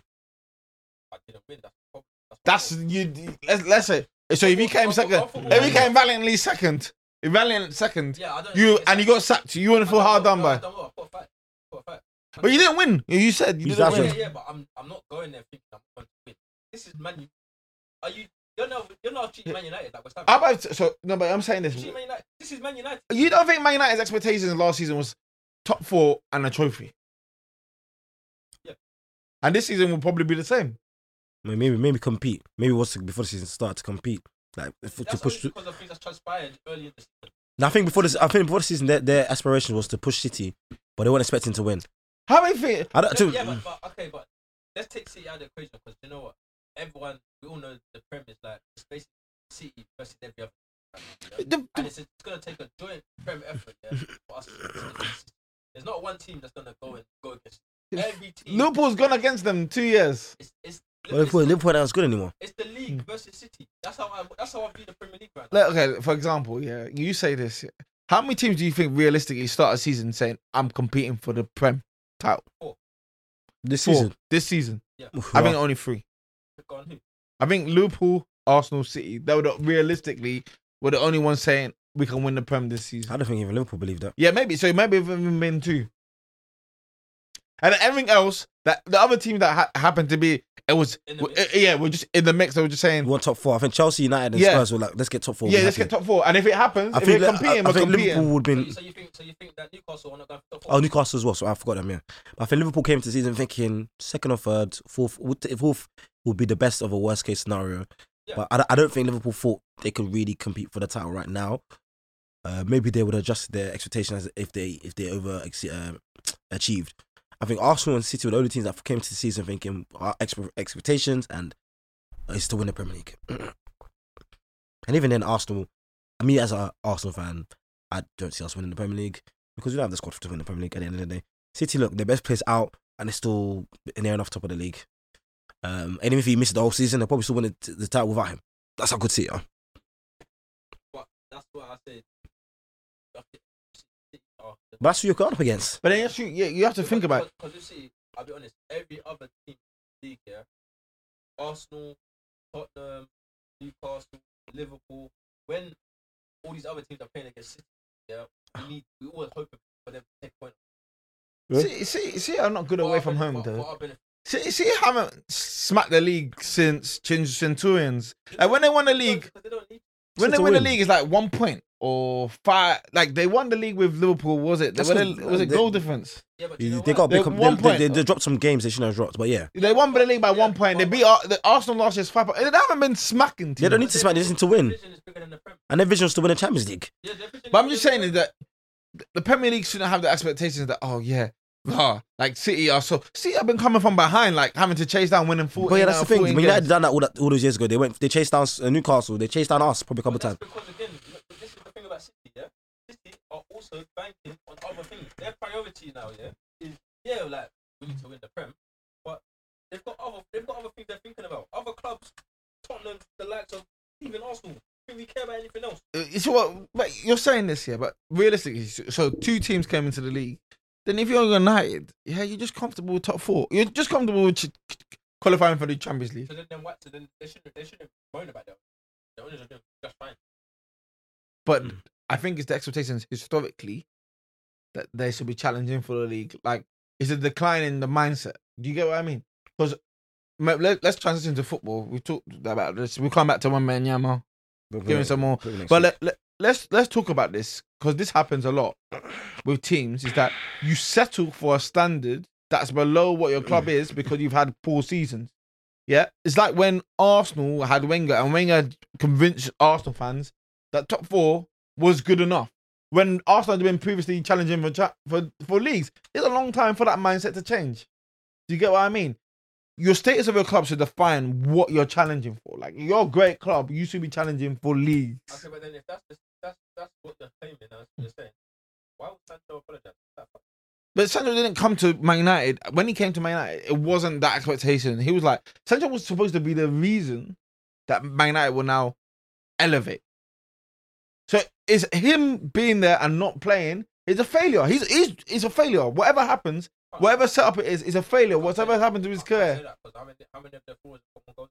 I didn't win. That's the problem. That's you. Let's, let's say. So if you came second, if you came valiantly second, if valiant second, Yeah, I don't. you it's and you got sacked, you want to feel hard done by. I done well. I fought a fight. Fought a fight. But you didn't win. You said you didn't win. Yeah, yeah, but I'm I'm not going there thinking I'm going to win. This is Man. U- Are you? You're not. You're not cheating Man United like West Ham. How about so? No, but I'm saying this. Cheating Man United. This is Man United. You don't think Man United's expectations last season was top four and a trophy? Yeah. And this season will probably be the same. Maybe maybe compete. Maybe what's before the season start to compete. Like if, to push. only through. because of things that's transpired early in the season. Now, I think before this, I think before the season, their, their aspiration was to push City, but they weren't expecting to win. How many think? I don't. No, to- yeah, but, but okay, but let's take City out of the equation because you know what? Everyone, we all know the premise like it's basically City versus every other. team, yeah? The, And it's, it's gonna take a joint prem effort yeah, for us. There's not one team that's gonna go and go against every team. Liverpool's gone against them two years. It's it's, Well, Liverpool, it's, Liverpool not good anymore. it's the league hmm. versus City. That's how I that's how I view the Premier League right now. Like, okay, for example, yeah, you say this. yeah. How many teams do you think realistically start a season saying I'm competing for the Prem title? This Four. season, This season, Oof, I think only three. Go on, who? I think Liverpool, Arsenal, City. They were the, realistically were the only ones saying we can win the Prem this season. I don't think even Liverpool believe that. Yeah, maybe. So maybe it's even been two. And everything else that the other team that ha- happened to be it was In the w- mix. uh, yeah we're just in the mix. They were just saying We want top four. I think Chelsea, United, and Yeah. Spurs were like, let's get top four. yeah we're let's happy. get top four. And if it happens, I if think, we're competing, I we're think competing. Liverpool would So been. you, so you think so you think that Newcastle are not going to top four? Oh, Newcastle as well. So I forgot them. Yeah, but I think Liverpool came to the season thinking second or third, fourth. would- Fourth would be the best of a worst case scenario. Yeah. But I, don't- I don't think Liverpool thought they could really compete for the title right now. Uh, maybe they would adjust their expectations if they if they over uh, achieved. I think Arsenal and City were the only teams that came to the season thinking our expe- expectations and is to win the Premier League. [CLEARS THROAT] and even then, Arsenal, I mean, as a Arsenal fan, I don't see us winning the Premier League because we don't have the squad to win the Premier League at the end of the day. City, look, their best players out and they're still in there enough top of the league. Um, and even if he missed the whole season, they'll probably still win the, the title without him. That's how good City are. But that's what I said. I think City are the But that's who you're going up against. But then you, yeah, you have to think about it. Because you see, I'll be honest, every other team in the league here, Arsenal, Tottenham, Newcastle, Liverpool, when all these other teams are playing against City, yeah, we need, we always hope for them to take point. Yeah. See, see, see, I'm not good For away from benefit- home for- though. For. See, see, haven't smacked the league since Chin- Centurions. Like when they won the league, Because they when they to win the league, it's like one point or five. Like they won the league with Liverpool. Was it? That's Was it, was they- goal difference? Yeah, but you They, know they got They're big, one they, point. they, they dropped some games they shouldn't have dropped, but yeah. They won the league by one Yeah, point. They but- beat Ar- the Arsenal last year's five. They haven't been smacking teams. They don't need to smack, they just need to win. Division is bigger than the Prem. And their vision is to win the Champions League. Yeah, But I'm just saying is that the Premier League shouldn't have the expectations that oh yeah, ah, like City are so. See, I've been coming from behind, like having to chase down winning 14. But yeah, that's the thing. 14 But United done that all, that all those years ago. They went, they chased down uh, Newcastle, they chased down us probably a couple But times. because again, look, this is the thing about City, yeah. City are also banking on other things. Their priority now, yeah, is yeah, like we need to win the Prem, but they've got other they've got other things they're thinking about. Other clubs, Tottenham, the likes of even Arsenal. Do we care about anything else? It's what but you're saying this here, but realistically, so two teams came into the league. Then if you're United, yeah, you're just comfortable with top four. You're just comfortable with ch- qualifying for the Champions League. So then, then what? So then they shouldn't they shouldn't moan about that. The owners are doing just fine. But Mm. I think it's the expectations historically that they should be challenging for the league. Like it's a decline in the mindset. Do you get what I mean? Because let, let's transition to football. We talked about this. We'll come back to one man Yama. Give him some more. But let, let, let's let's talk about this because this happens a lot with teams. Is that you settle for a standard that's below what your club is because you've had poor seasons. Yeah, it's like when Arsenal had Wenger and Wenger convinced Arsenal fans that top four was good enough. when Arsenal had been previously challenging for for for leagues. It's a long time for that mindset to change. Do you get what I mean? Your status of your club should define what you're challenging for. Like your great club, you should be challenging for leagues. Okay, but then if that's the, that's that's what they're claiming, as you're saying, why would Sancho apologize? But Sancho didn't come to Man United. When he came to Man United, it wasn't that expectation. He was like, Sancho was supposed to be the reason that Man United will now elevate. So it's him being there and not playing is a failure. He's he's he's a failure. Whatever happens, whatever setup it is, is a failure. Whatever happened to his I can't say career. that 'cause how many how many of their forwards have got more goals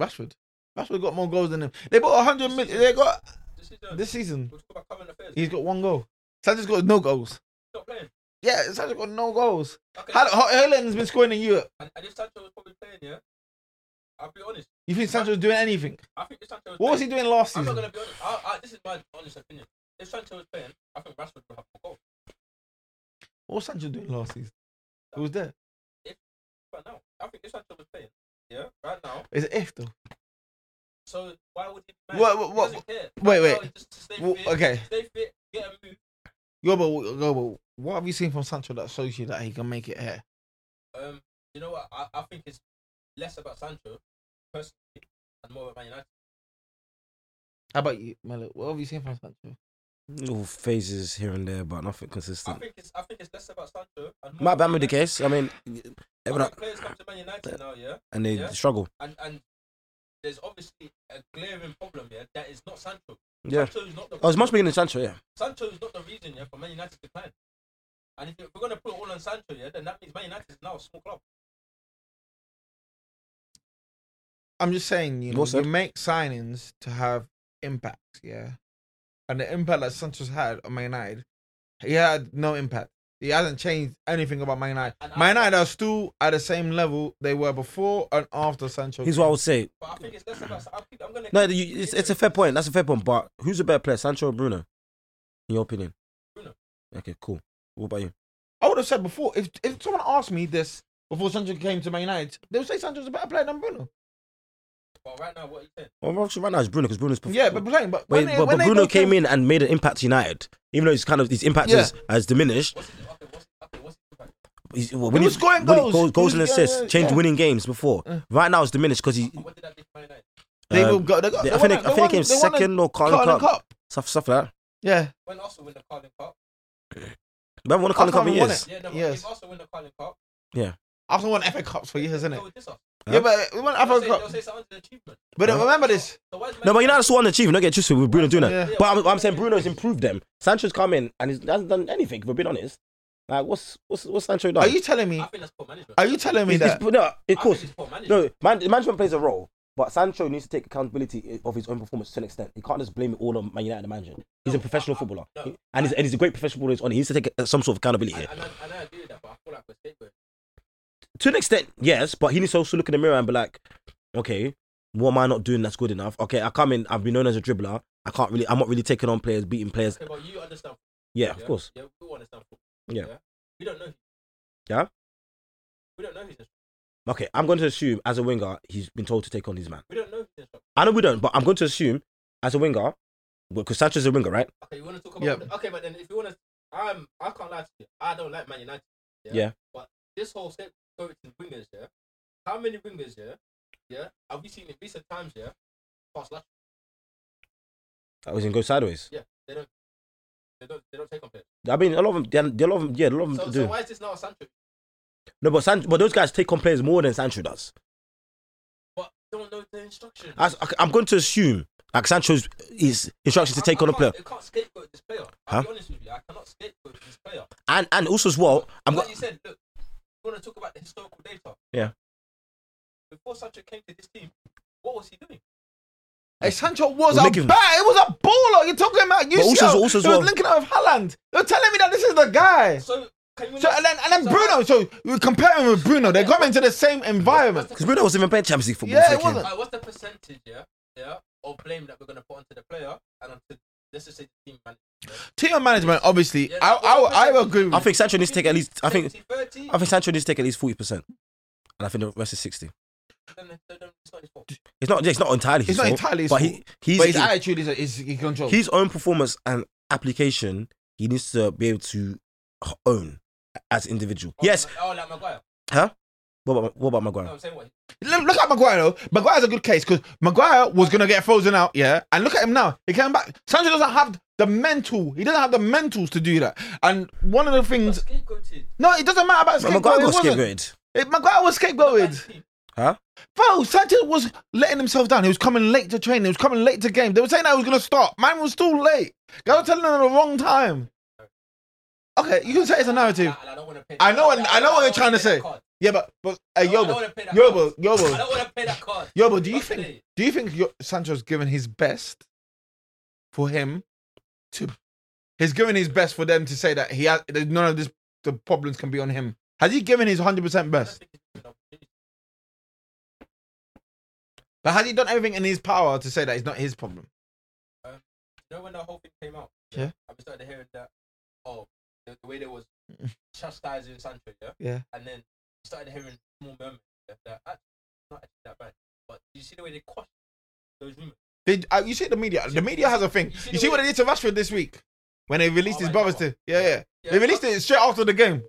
Rashford. Rashford got more goals than him. They bought hundred million. They got this season? this season. We'll talk about current affairs. He's got one goal. Sancho's got no goals. Yeah, Sancho's got no goals. Okay. Haaland's been scoring in Europe. and, and if Sancho was probably playing, yeah, I'll be honest. You think Sancho's doing anything? I think if Sancho was What was playing, he doing last I'm not season? gonna be honest. I, I, this is my honest opinion. If Sancho was playing, I think Rashford would have more goals. What was Sancho doing last season? He was there. Right now, I think if Sancho was playing, yeah, right now. Is it if though? So why would he? Be mad? What- what- He what- doesn't care. wait, wait. just stay Well, fit, okay. Stay fit. Get a move. Yo, but, yo, but what have you seen from Sancho that shows you that he can make it here? Um, you know what? I, I think it's less about Sancho personally and more about Man United. How about you, Melo? What have you seen from Sancho? Little phases here and there, but nothing consistent. I think it's I think it's less about Sancho and Might be the case. I mean, United. everyone, players come to Man United now, yeah, and they Yeah. struggle. and and there's obviously a glaring problem here that is not Sancho. Yeah. Sancho is not the oh, I was much bigger than Sancho. Yeah. Sancho is not the reason yeah for Man United to decline. And if we're gonna put it all on Sancho, yeah, then that means Man United is now a small club. I'm just saying, you know, Well you make signings to have impact, yeah. And the impact that Sancho's had on Man United, he had no impact. He hasn't changed anything about Man United. And I- Man United are still at the same level they were before and after Sancho. Here's what I would say. But I think it's less about. I think I'm gonna. No, you, it's, it's a fair point. That's a fair point. But who's a better player, Sancho or Bruno? In your opinion? Bruno. Okay, cool. What about you? I would have said before if if someone asked me this before Sancho came to Man United, they would say Sancho's a better player than Bruno. But right now, what you saying? Well, actually, right now it's Bruno because Bruno's perf- Yeah, but playing, but Wait, they- but, when but they Bruno both came in and made an impact to United, even though his kind of his impact Yeah. has, has diminished. What's his, okay, what's okay, what's his impact? He's, well, He was scoring when goals. goals, He goals was- and yeah, assists, yeah, changed yeah. winning games before. Uh. Right now it's diminished because he. And what did that do for Man United? They um, will go. They got, they- they I think won- they, I think they came they won the second or Carling Carling Cup, Cup. stuff stuff like that. Yeah, When Arsenal win the Carling Cup, We haven't won a Carling Cup in Arsenal won years. it. yeah, no, Yes. if Arsenal win the Carling Cup, Arsenal won FA Cups for years, isn't it? so is this us. Huh? Yeah, but we won They'll FA say, they'll Cup. say something's an achievement. But Huh? remember this. So why is No, but United still underachieved. Don't get twisted with Bruno doing that. Yeah. But I'm, I'm saying Bruno's improved them. Sancho's come in and he hasn't done anything. If we're being honest, like what's what's what's Sancho done? Are you telling me? I think that's poor management. Are you telling me It's- that? it's- no, of I think course. it's poor. No, man, management plays a role, but Sancho needs to take accountability of his own performance to an extent. He can't just blame it all on Man United manager. He's a professional I- I- footballer, no. and he's and he's a great professional footballer. On it. He needs to take uh, some sort of accountability here. And, and, I- I agree with that, but I feel like we're scapegoat. To an extent, yes, but he needs to also look in the mirror and be like, okay, what am I not doing that's good enough? Okay, I come in, I've been known as a dribbler. I can't really, I'm not really taking on players, beating players. Okay, but you understand. Yeah, of course. Yeah, we understand football. Yeah. We don't know. Yeah? We don't know his instructions. Okay, I'm going to assume as a winger, he's been told to take on his man. We don't know his instructions. I know we don't, but I'm going to assume as a winger, because Sancho's a winger, right? Okay, you want to talk about? Yeah. Okay, but then if you want to, I'm. I can't lie to you. I don't like Man United. Yeah. Yeah. But this whole scapegoating wingers, yeah. How many wingers, yeah, yeah, have we seen in recent times, yeah, pass lateral? That was in go sideways. Yeah, they don't. They don't. They don't take on players. I mean, a lot of them, they're a lot of them, yeah, a lot of them So, do. so why is this now a Sancho? No, but San, but those guys take on players more than Sancho does. But don't know the instructions. As, I'm going to assume like Sancho's his instructions to take on a player, I can't scapegoat this player. I'll Huh? be honest with you. I cannot scapegoat this player. and and also as well, I'm like go- you said, look, we want to talk about the historical data. Yeah. Before Sancho came to this team, what was he doing? Hey, Sancho was We're a making- bat. It was a baller. You're talking about you. But also- also he was well- linking up with Haaland. You're telling me that this is the guy. So? So and then and then so Bruno. So you compare him with Bruno. They Yeah. come into the same environment. because Bruno wasn't even playing Champions League football. Yeah, it wasn't. Alright, what's the percentage, yeah, yeah, of blame that we're gonna put onto the player and onto let's just say the team man? Team management, obviously, Yeah, I, no, I, I, agree with I think Sancho needs to take at least. I think 30, I think Sancho needs to take at least forty percent, and I think the rest is sixty. it's not. It's not. It's not entirely. It's his not fault, entirely his but fault. he he's but his he- attitude is, is he controls. his own performance and application he needs to be able to own as an individual. Oh, yes. Oh, like Maguire. Huh? What about what about Maguire? I'm saying what? Look, look at Maguire though. Maguire's a good case because Maguire was gonna get frozen out, yeah. And look at him now. He came back. Sancho doesn't have the mental. He doesn't have the mentals to do that. And one of the things. No, it doesn't matter about But scapegoating. Maguire It got wasn't. scapegoated. It- Maguire was scapegoated. Huh? Bro, Sanchez was letting himself down. He was coming late to training. He was coming late to game. They were saying that he was going to start. Man was too late. Guys were telling him at the wrong time. Okay, you can say it's a narrative. I don't want to. I know what- I know what you're trying to wanna pay that say. Yeah, but but don't Yobo, wanna pay that Yobo, card. I Yobo, don't want to pay that card. Yobo. Do you think? Do you think Yo- Sancho's given his best for him to? He's given his best for them to say that he has that none of this the problems can be on him. Has he given his hundred percent best? think it's an opportunity. But has he done everything in his power to say that it's not his problem? Uh, you know when the whole thing came out? Yeah. I started hearing that. Oh, the, the way they was [LAUGHS] chastising Sancho, yeah. Yeah. And then started hearing small murmurs yeah, that actually not actually that bad. But you see the way they quashed those rumors. Did uh, you see the media? The media has a thing. You see You see what they did to Rashford this week when they released Oh, his my brothers to yeah yeah. Yeah, They released it straight after the game.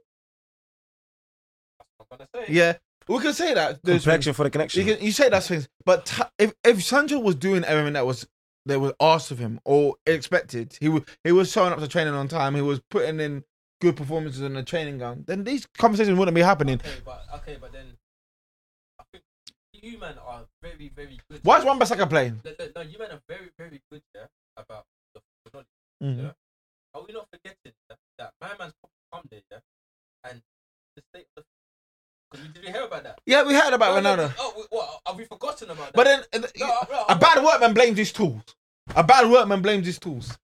I'm gonna say. Yeah, we can say that. those things. Complexion for the connection. You can you say that's things, but t- if if Sancho was doing everything that was that was asked of him or expected, he was he was showing up to training on time. He was putting in good performances on the training ground. Then these conversations wouldn't be happening. Okay, but okay, but then I think you man are very, very good. Why is Wan Bissaka playing? No, you men are very, very good yeah, about the football Mhm. Yeah. Are we not forgetting yeah, that my man's come there, yeah, and the state of we did we hear about that? Yeah, we heard about no, Ronaldo, Oh, we, what, have we forgotten about that? but then no, a bad workman blames his tools. A bad workman blames his tools.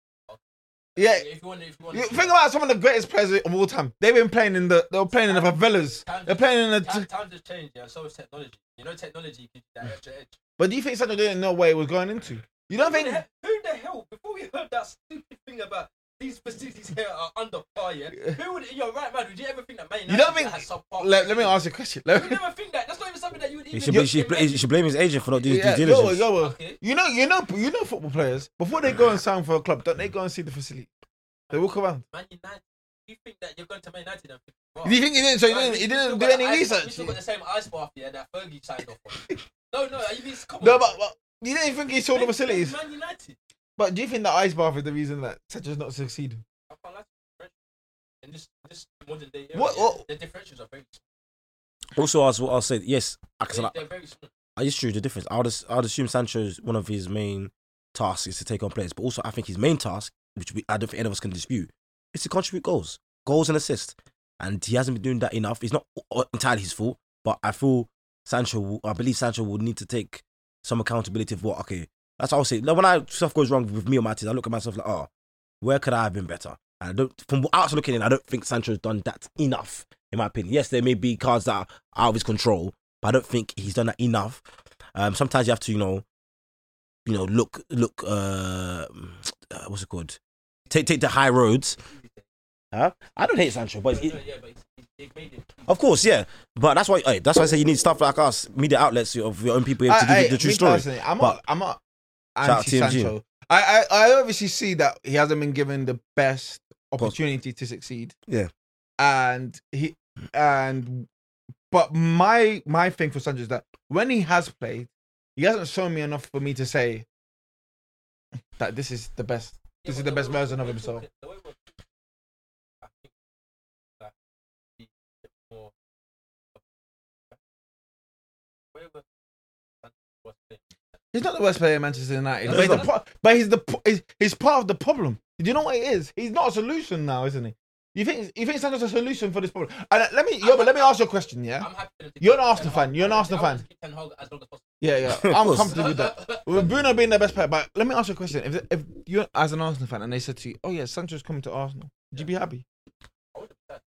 Yeah, If you want, if you want, You think about some of the greatest players of all time. They've been playing in the. They were playing in the favelas. They're playing in the. Times, times have changed, yeah. So is technology. You know, technology gives you that [SIGHS] extra edge. But do you think Sancho didn't know where he was going into? You don't Who the, think? who the hell? Before we heard that stupid thing about these facilities here are under fire. Who would? You're right, man. Would you ever think that Man You don't United think? has subpar Let, let me ask you a question. Let You me, never think that. That's not even something that you would He even. should, be, he, should, bl- he should blame his agent for not doing yeah, due yo, diligence. yo, Okay. you know, you know, you know, football players before they go and sign for a club, don't they go and see the facility? They walk around. Man United. You think that you're going to Man United and think, wow, Do you think he didn't? So he didn't. He didn't do any the ice- We research. still got the same ice bath here that Fergie signed off on. [LAUGHS] no, no, you mean come on. No, but, but you didn't think he saw the facilities. Man United. But do you think the ice bath is the reason that Sancho's not succeeding? I can't lie to. In this this modern day era, What- what- the differentials are very small. Also, as what I'll say, yes, I can, They, they're very small. I just true the difference. I would, as- I would assume Sancho's one of his main tasks is to take on players, but also I think his main task, which we, I don't think any of us can dispute, is to contribute goals, goals and assists. And he hasn't been doing that enough. It's not uh, entirely his fault, but I feel Sancho, will, I believe Sancho will need to take some accountability of what. Okay, that's what I'll say. Like, when I stuff goes wrong with me or my team, I look at myself like, oh, where could I have been better? And I don't, from outside looking in, I don't think Sancho's done that enough, in my opinion. Yes, there may be cards that are out of his control, but I don't think he's done that enough. Um, sometimes you have to, you know, you know, look, look, uh, uh, what's it called? Take, take the high roads. Huh? I don't hate Sancho, but it, yeah, but it's, it's, they've made it. of course, yeah. But that's why, hey, that's why I say you need stuff like us, media outlets of your own people able to give I- you the true story. I'm But- not. I'm not anti TMG. Sancho. I, I I obviously see that he hasn't been given the best opportunity to succeed. Yeah. and he and but my my thing for Sancho is that when he has played, he hasn't shown me enough for me to say that this is the best. This Yeah, is but the best version of way himself. the way we're- He's not the worst player in Manchester United, No, but, he's he's the pro- but he's the pro- he's, he's part of the problem. Do you know what it is? He's not a solution now, isn't he? You think you think Sancho's a solution for this problem? And uh, let me, yo, but let me ask you a question. Yeah, I'm happy to You're an Arsenal fan, you're an Arsenal fan. to keep Ten Hag as long as possible. yeah, yeah. [LAUGHS] I'm comfortable with that. With Bruno being the best player, but let me ask you a question: If if you're as an Arsenal fan and they said to you, "Oh yeah, Sancho's coming to Arsenal," would you be happy? I wouldn't be sad.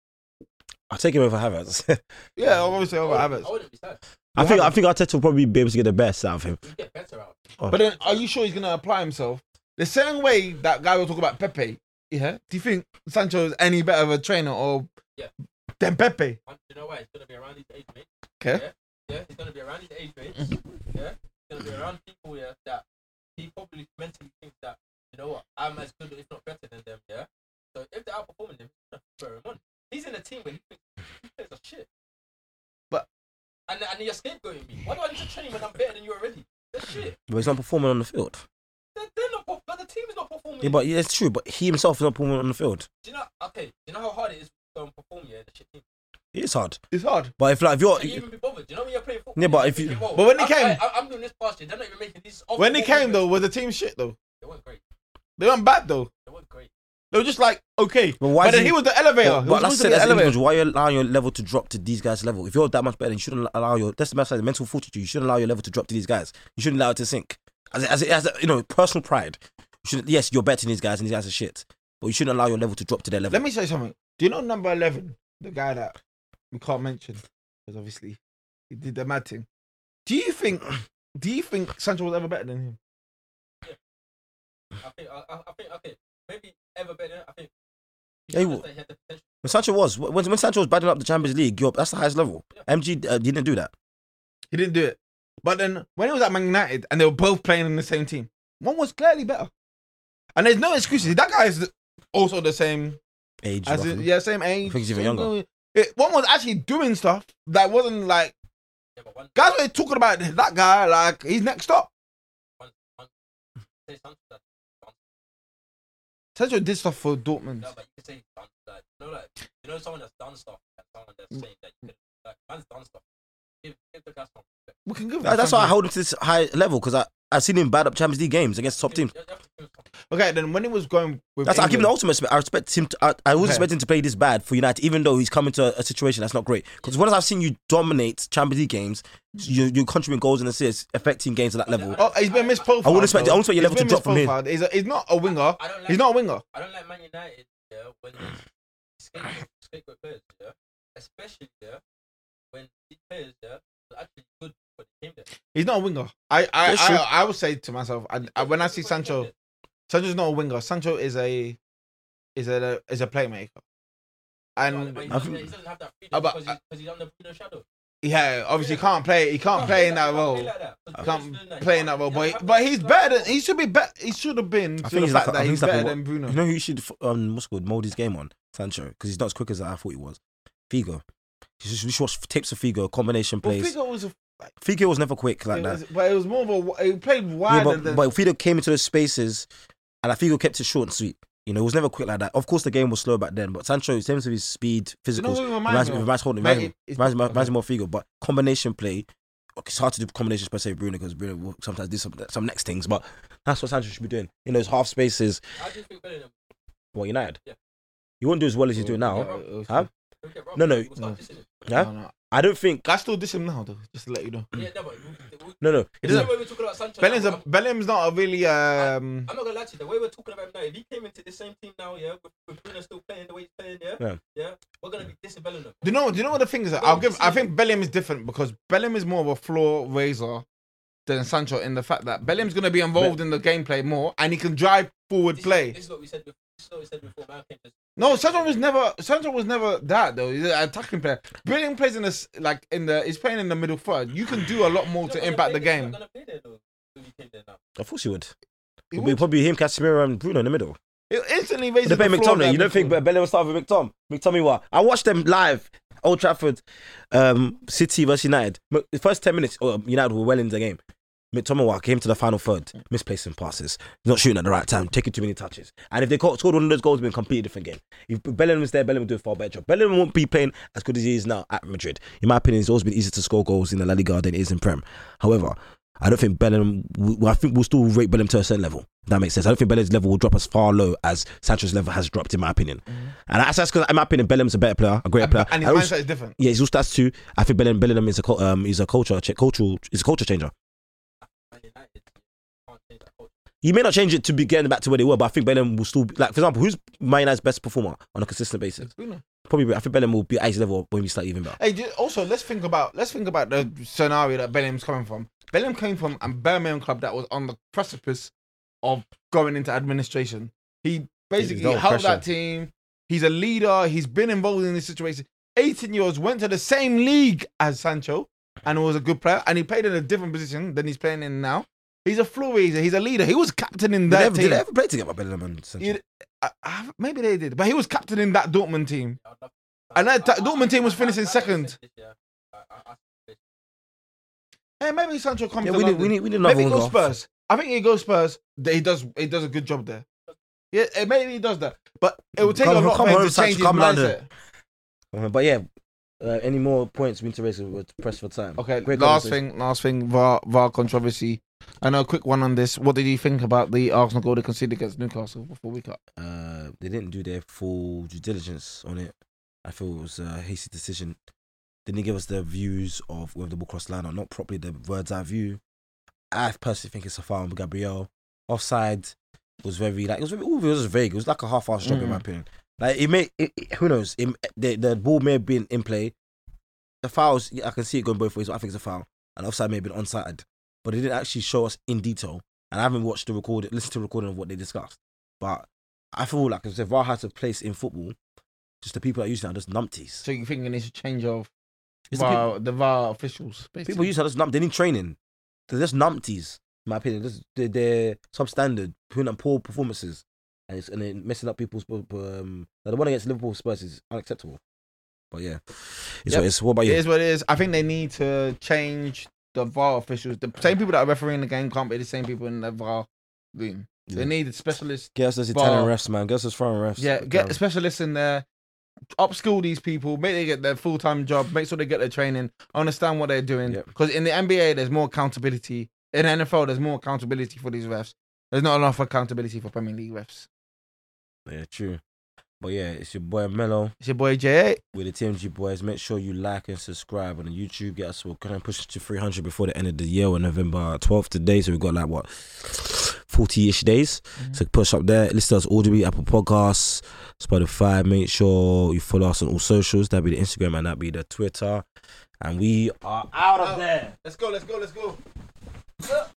I'll take him over Havertz. [LAUGHS] Yeah, obviously over I Havertz. I wouldn't be sad. I think I think Arteta will probably be able to get the best out of him. Get better out. But then, are you sure he's gonna apply himself the same way that guy will talk about Pepe? Yeah. Do you think Sancho is any better of a trainer or Yeah. than Pepe? And you know why? He's gonna be around his age mate. Okay. Yeah, yeah. He's gonna be around his age mate. Mm-hmm. Yeah, he's gonna be around people yeah that he probably mentally thinks that you know what I'm as good if not better than them. spur him on. He's in a team where he thinks he plays a shit. But- and and you're scapegoating me. Why do I need to train when I'm better than you already? That's shit. But he's not performing on the field. They're, they're not. perf- But the team is not performing. Yeah, but yeah, it's true. But he himself is not performing on the field. do you know? Okay. Do you know how hard it is to go and perform yeah, in the shit team? It is hard. It's hard. But if like if you're Can you even be bothered? Do you know when you're playing football? Yeah, but if you- thinking, whoa, But when he I- came- I, I'm doing this past year. They're not even making these. When he off-the-ball came though, movements. was the team shit though? they weren't great. They weren't bad though. They weren't great. They were just like okay. But why But then he- he was the elevator. But, He but was that's it. be As the an elevator. why are you allowing your level to drop to these guys' level? If you're that much better, then you shouldn't allow your. That's the best side. The mental fortitude. You shouldn't allow your level to drop to these guys. You shouldn't allow it to sink. As as as you know, personal pride. You should yes, you're better than these guys, and these guys are shit. But you shouldn't allow your level to drop to their level. Let me say something. Do you know number eleven, the guy that we can't mention because obviously he did the mad thing? Do you think? Do you think Sancho was ever better than him? I think. I, I I think. Okay. Maybe ever better. I think. Yeah, he showed us wa- that he had the potential. When Sancho was when, when Sancho was battling up the Champions League, you're, that's the highest level. MG uh, didn't do that. He didn't do it. But then when he was at Man United and they were both playing in the same team, one was clearly better. And there's no excuses. That guy is also the same Age, as in, yeah, same age. I think he's even same- younger. It, one was actually doing stuff that wasn't like Yeah, but one. guys were talking about that guy like he's next up. one, one say something that. Sancho did stuff for Dortmund. No, but you can say he's done. Like, you know, like you know, someone that's done stuff and someone that's saying that you can. Like, man's done stuff. Give, give the guy some respect. We can give. That- that's why I hold him to this high level because I I've seen him bad up Champions League games against top teams. You have to give him some- Okay, then when he was going with That's I give him the ultimate. I respect him. To, I, I always Okay. expect him to play this bad for United, even though he's coming to a, a situation that's not great. Because once I've seen you dominate Champions League games, you you contributing goals and assists, affecting games at that level. Oh, he's been misprofiled. I wouldn't expect- though. I wouldn't expect your level to drop from here. misprofiled. He's, a, he's not a winger. I don't like. He's not a winger. I don't like Man United. Yeah, when they scapegoat, scapegoat players. Yeah, especially yeah when these players yeah are actually good for the team. There. He's not a winger. I I, That's. I, I would say to myself, I, I, when I see Sancho, Sancho's not a winger. Sancho is a is a is a playmaker. And but he doesn't, he doesn't have that freedom because, he, because he's under Bruno shadow. yeah, obviously he can't play. He can't play in that he role. play like that, 'cause Can't Bruno's doing that. He play in that role. But but he's better than he should be. better. He should have been. I think he's like a- I that think he's he's like a better wa- than Bruno. You know who you should um what's it called mold his game on Sancho because he's not as quick as I thought he was. Figo. You should, you should watch tapes of Figo, combination But plays. Figo was a, Figo was never quick like it that. but it was more of a. He played Yeah, but, than. but Figo came into the spaces, and I Figo kept it short and sweet. You know, it was never quick like that. Of course, the game was slow back then, but Sancho, in terms of his speed, you know physicals, who reminds reminds me, me of? reminds, it, reminds, me- it's- reminds, me- reminds okay. me more Figo, but combination play. It's hard to do combinations per se, Bruno, because Bruno will sometimes do some some next things, but that's what Sancho should be doing. In those half spaces, How do you think Bellingham what United? Yeah. You won't do as well as he's doing now. Uh, Huh? will get robbed? No, no. We'll start dissing him. Yeah, no, no. I don't think. I still diss him now though, just to let you know. Yeah, no, but we'll- we'll- No, no. It doesn't, way we're talking about Sancho. Bellingham's, now, a, I'm- Bellingham's not a really um. I'm not gonna lie to you. The way we're talking about him now, if he came into the same team now, yeah, with, with Bruno still playing the way he's playing, yeah, Yeah. we're gonna be dissing Bellingham. Do you know? Do you know what the thing is? I'll give. I think Bellingham is different because Bellingham is more of a floor raiser than Sancho in the fact that Bellingham's going to be involved in the gameplay more and he can drive forward This, play. Is, this is what we said before. This is what we said before. Man came to No, Sancho was never. Sancho was never that though. He's an attacking player. Brilliant plays in the like in the. He's playing in the middle third. You can do a lot more to impact the play there, he's game. not gonna play there, though, when he came there now. of course you would. He It'll be probably him, Casemiro, and Bruno in the middle. It instantly raises They play the floor McTominay. You don't think before. Bellingham will start with McTom? McTominay what? I watched them live, Old Trafford, um, City versus United. The first 10 minutes, oh, United were well in the game. McTominay came to the final third, misplacing passes, not shooting at the right time, taking too many touches. And if they caught, scored one of those goals, it would be a completely different game. If Bellingham was there, Bellingham would do a far better job. Bellingham won't be playing as good as he is now at Madrid. In my opinion, it's always been easier to score goals in the La Liga than it is in Prem. However, I don't think Bellingham. I think we'll still rate Bellingham to a certain level. That makes sense. I don't think Bellingham's level will drop as far low as Sancho's level has dropped, in my opinion. And that's because, in my opinion, Bellingham's a better player, a greater player. And his mindset is different. yeah, he's also that's too. I think Bellingham, Bellingham is a um, is a culture, cultural, is a culture changer. He may not change it to be getting back to where they were, but I think Bellingham will still, be, like for example, who's Man United's best performer on a consistent basis? Probably, I think Bellingham will be at his level when we start even better. Hey, also let's think about let's think about the scenario that Bellingham's coming from. Bellingham came from a Birmingham club that was on the precipice of going into administration. He basically no held pressure. that team. He's a leader. He's been involved in this situation. 18 years went to the same league as Sancho and was a good player. And he played in a different position than he's playing in now. He's a floor raiser. He's a leader. He was captain in Did they, that ever, did they ever play together, Bellingham and Sancho? I- I- maybe they did, but he was captain in that Dortmund team. And that I- Dortmund team was finishing second. Hey, maybe Sancho comes Yeah, to we need, London. we need, we need another maybe he one. goes go. Spurs. I think he goes Spurs. He does. He does a good job there. Yeah, eh, maybe he does that, but it would take Come- a lot come for him to change his come mindset. London. Uh, But yeah, uh, any more points we need to raise? We're pressed for time. Okay, Great last thing, last thing, VAR, VAR controversy. I know a quick one on this. What did you think about the Arsenal goal they conceded against Newcastle before we cut? Uh, they didn't do their full due diligence on it. I feel it was a hasty decision. Didn't give us the views of whether the ball crossed line or not properly, the bird's eye view. I personally think it's a foul on Gabriel. Offside was very like it was very, ooh, it was vague. It was like a half-assed job in my Mm. opinion. Like it may, it, it- who knows? It, the the ball may have been in play. The fouls, I can see it going both ways. I think it's a foul, and offside may have been onside, but it didn't actually show us in detail. And I haven't watched the record, listened to the recording of what they discussed. But I feel like if VAR has a place in football, just the people that use it are just numpties. So you think it needs a change of It's the VAR, the VAR officials? Basically. People use it as nump. They need training. They're just numpties, in my opinion. Just, they're, they're substandard, putting up poor performances, and it's and then messing up people's. Um, the one against Liverpool Spurs is unacceptable. But yeah, it's Yep. what it's. What about you? is what it is. I think they need to change the VAR officials. The same people that are refereeing the game can't be the same people in the VAR room. They Yeah. need specialists. Get us those. Italian refs, man. Get us those foreign refs. Yeah, get specialists in there. Upskill these people, make they get their full time job, make sure they get their training, understand what they're doing. Yep. Because in the NBA, there's more accountability. In the NFL, there's more accountability for these refs. There's not enough accountability for Premier League refs. Yeah, true. But yeah, it's your boy Mello It's your boy J8. with the TMG boys. Make sure you like and subscribe on the YouTube. Get us. We're gonna push to 300 before the end of the year on November 12th today. So we've got like what 40 ish days. Mm-hmm. So push up there. Listen to us Audible, Apple Podcasts, Spotify. Make sure you follow us on all socials. That'd be the Instagram and that'd be the Twitter. And we are out of there. Let's go, let's go, let's go.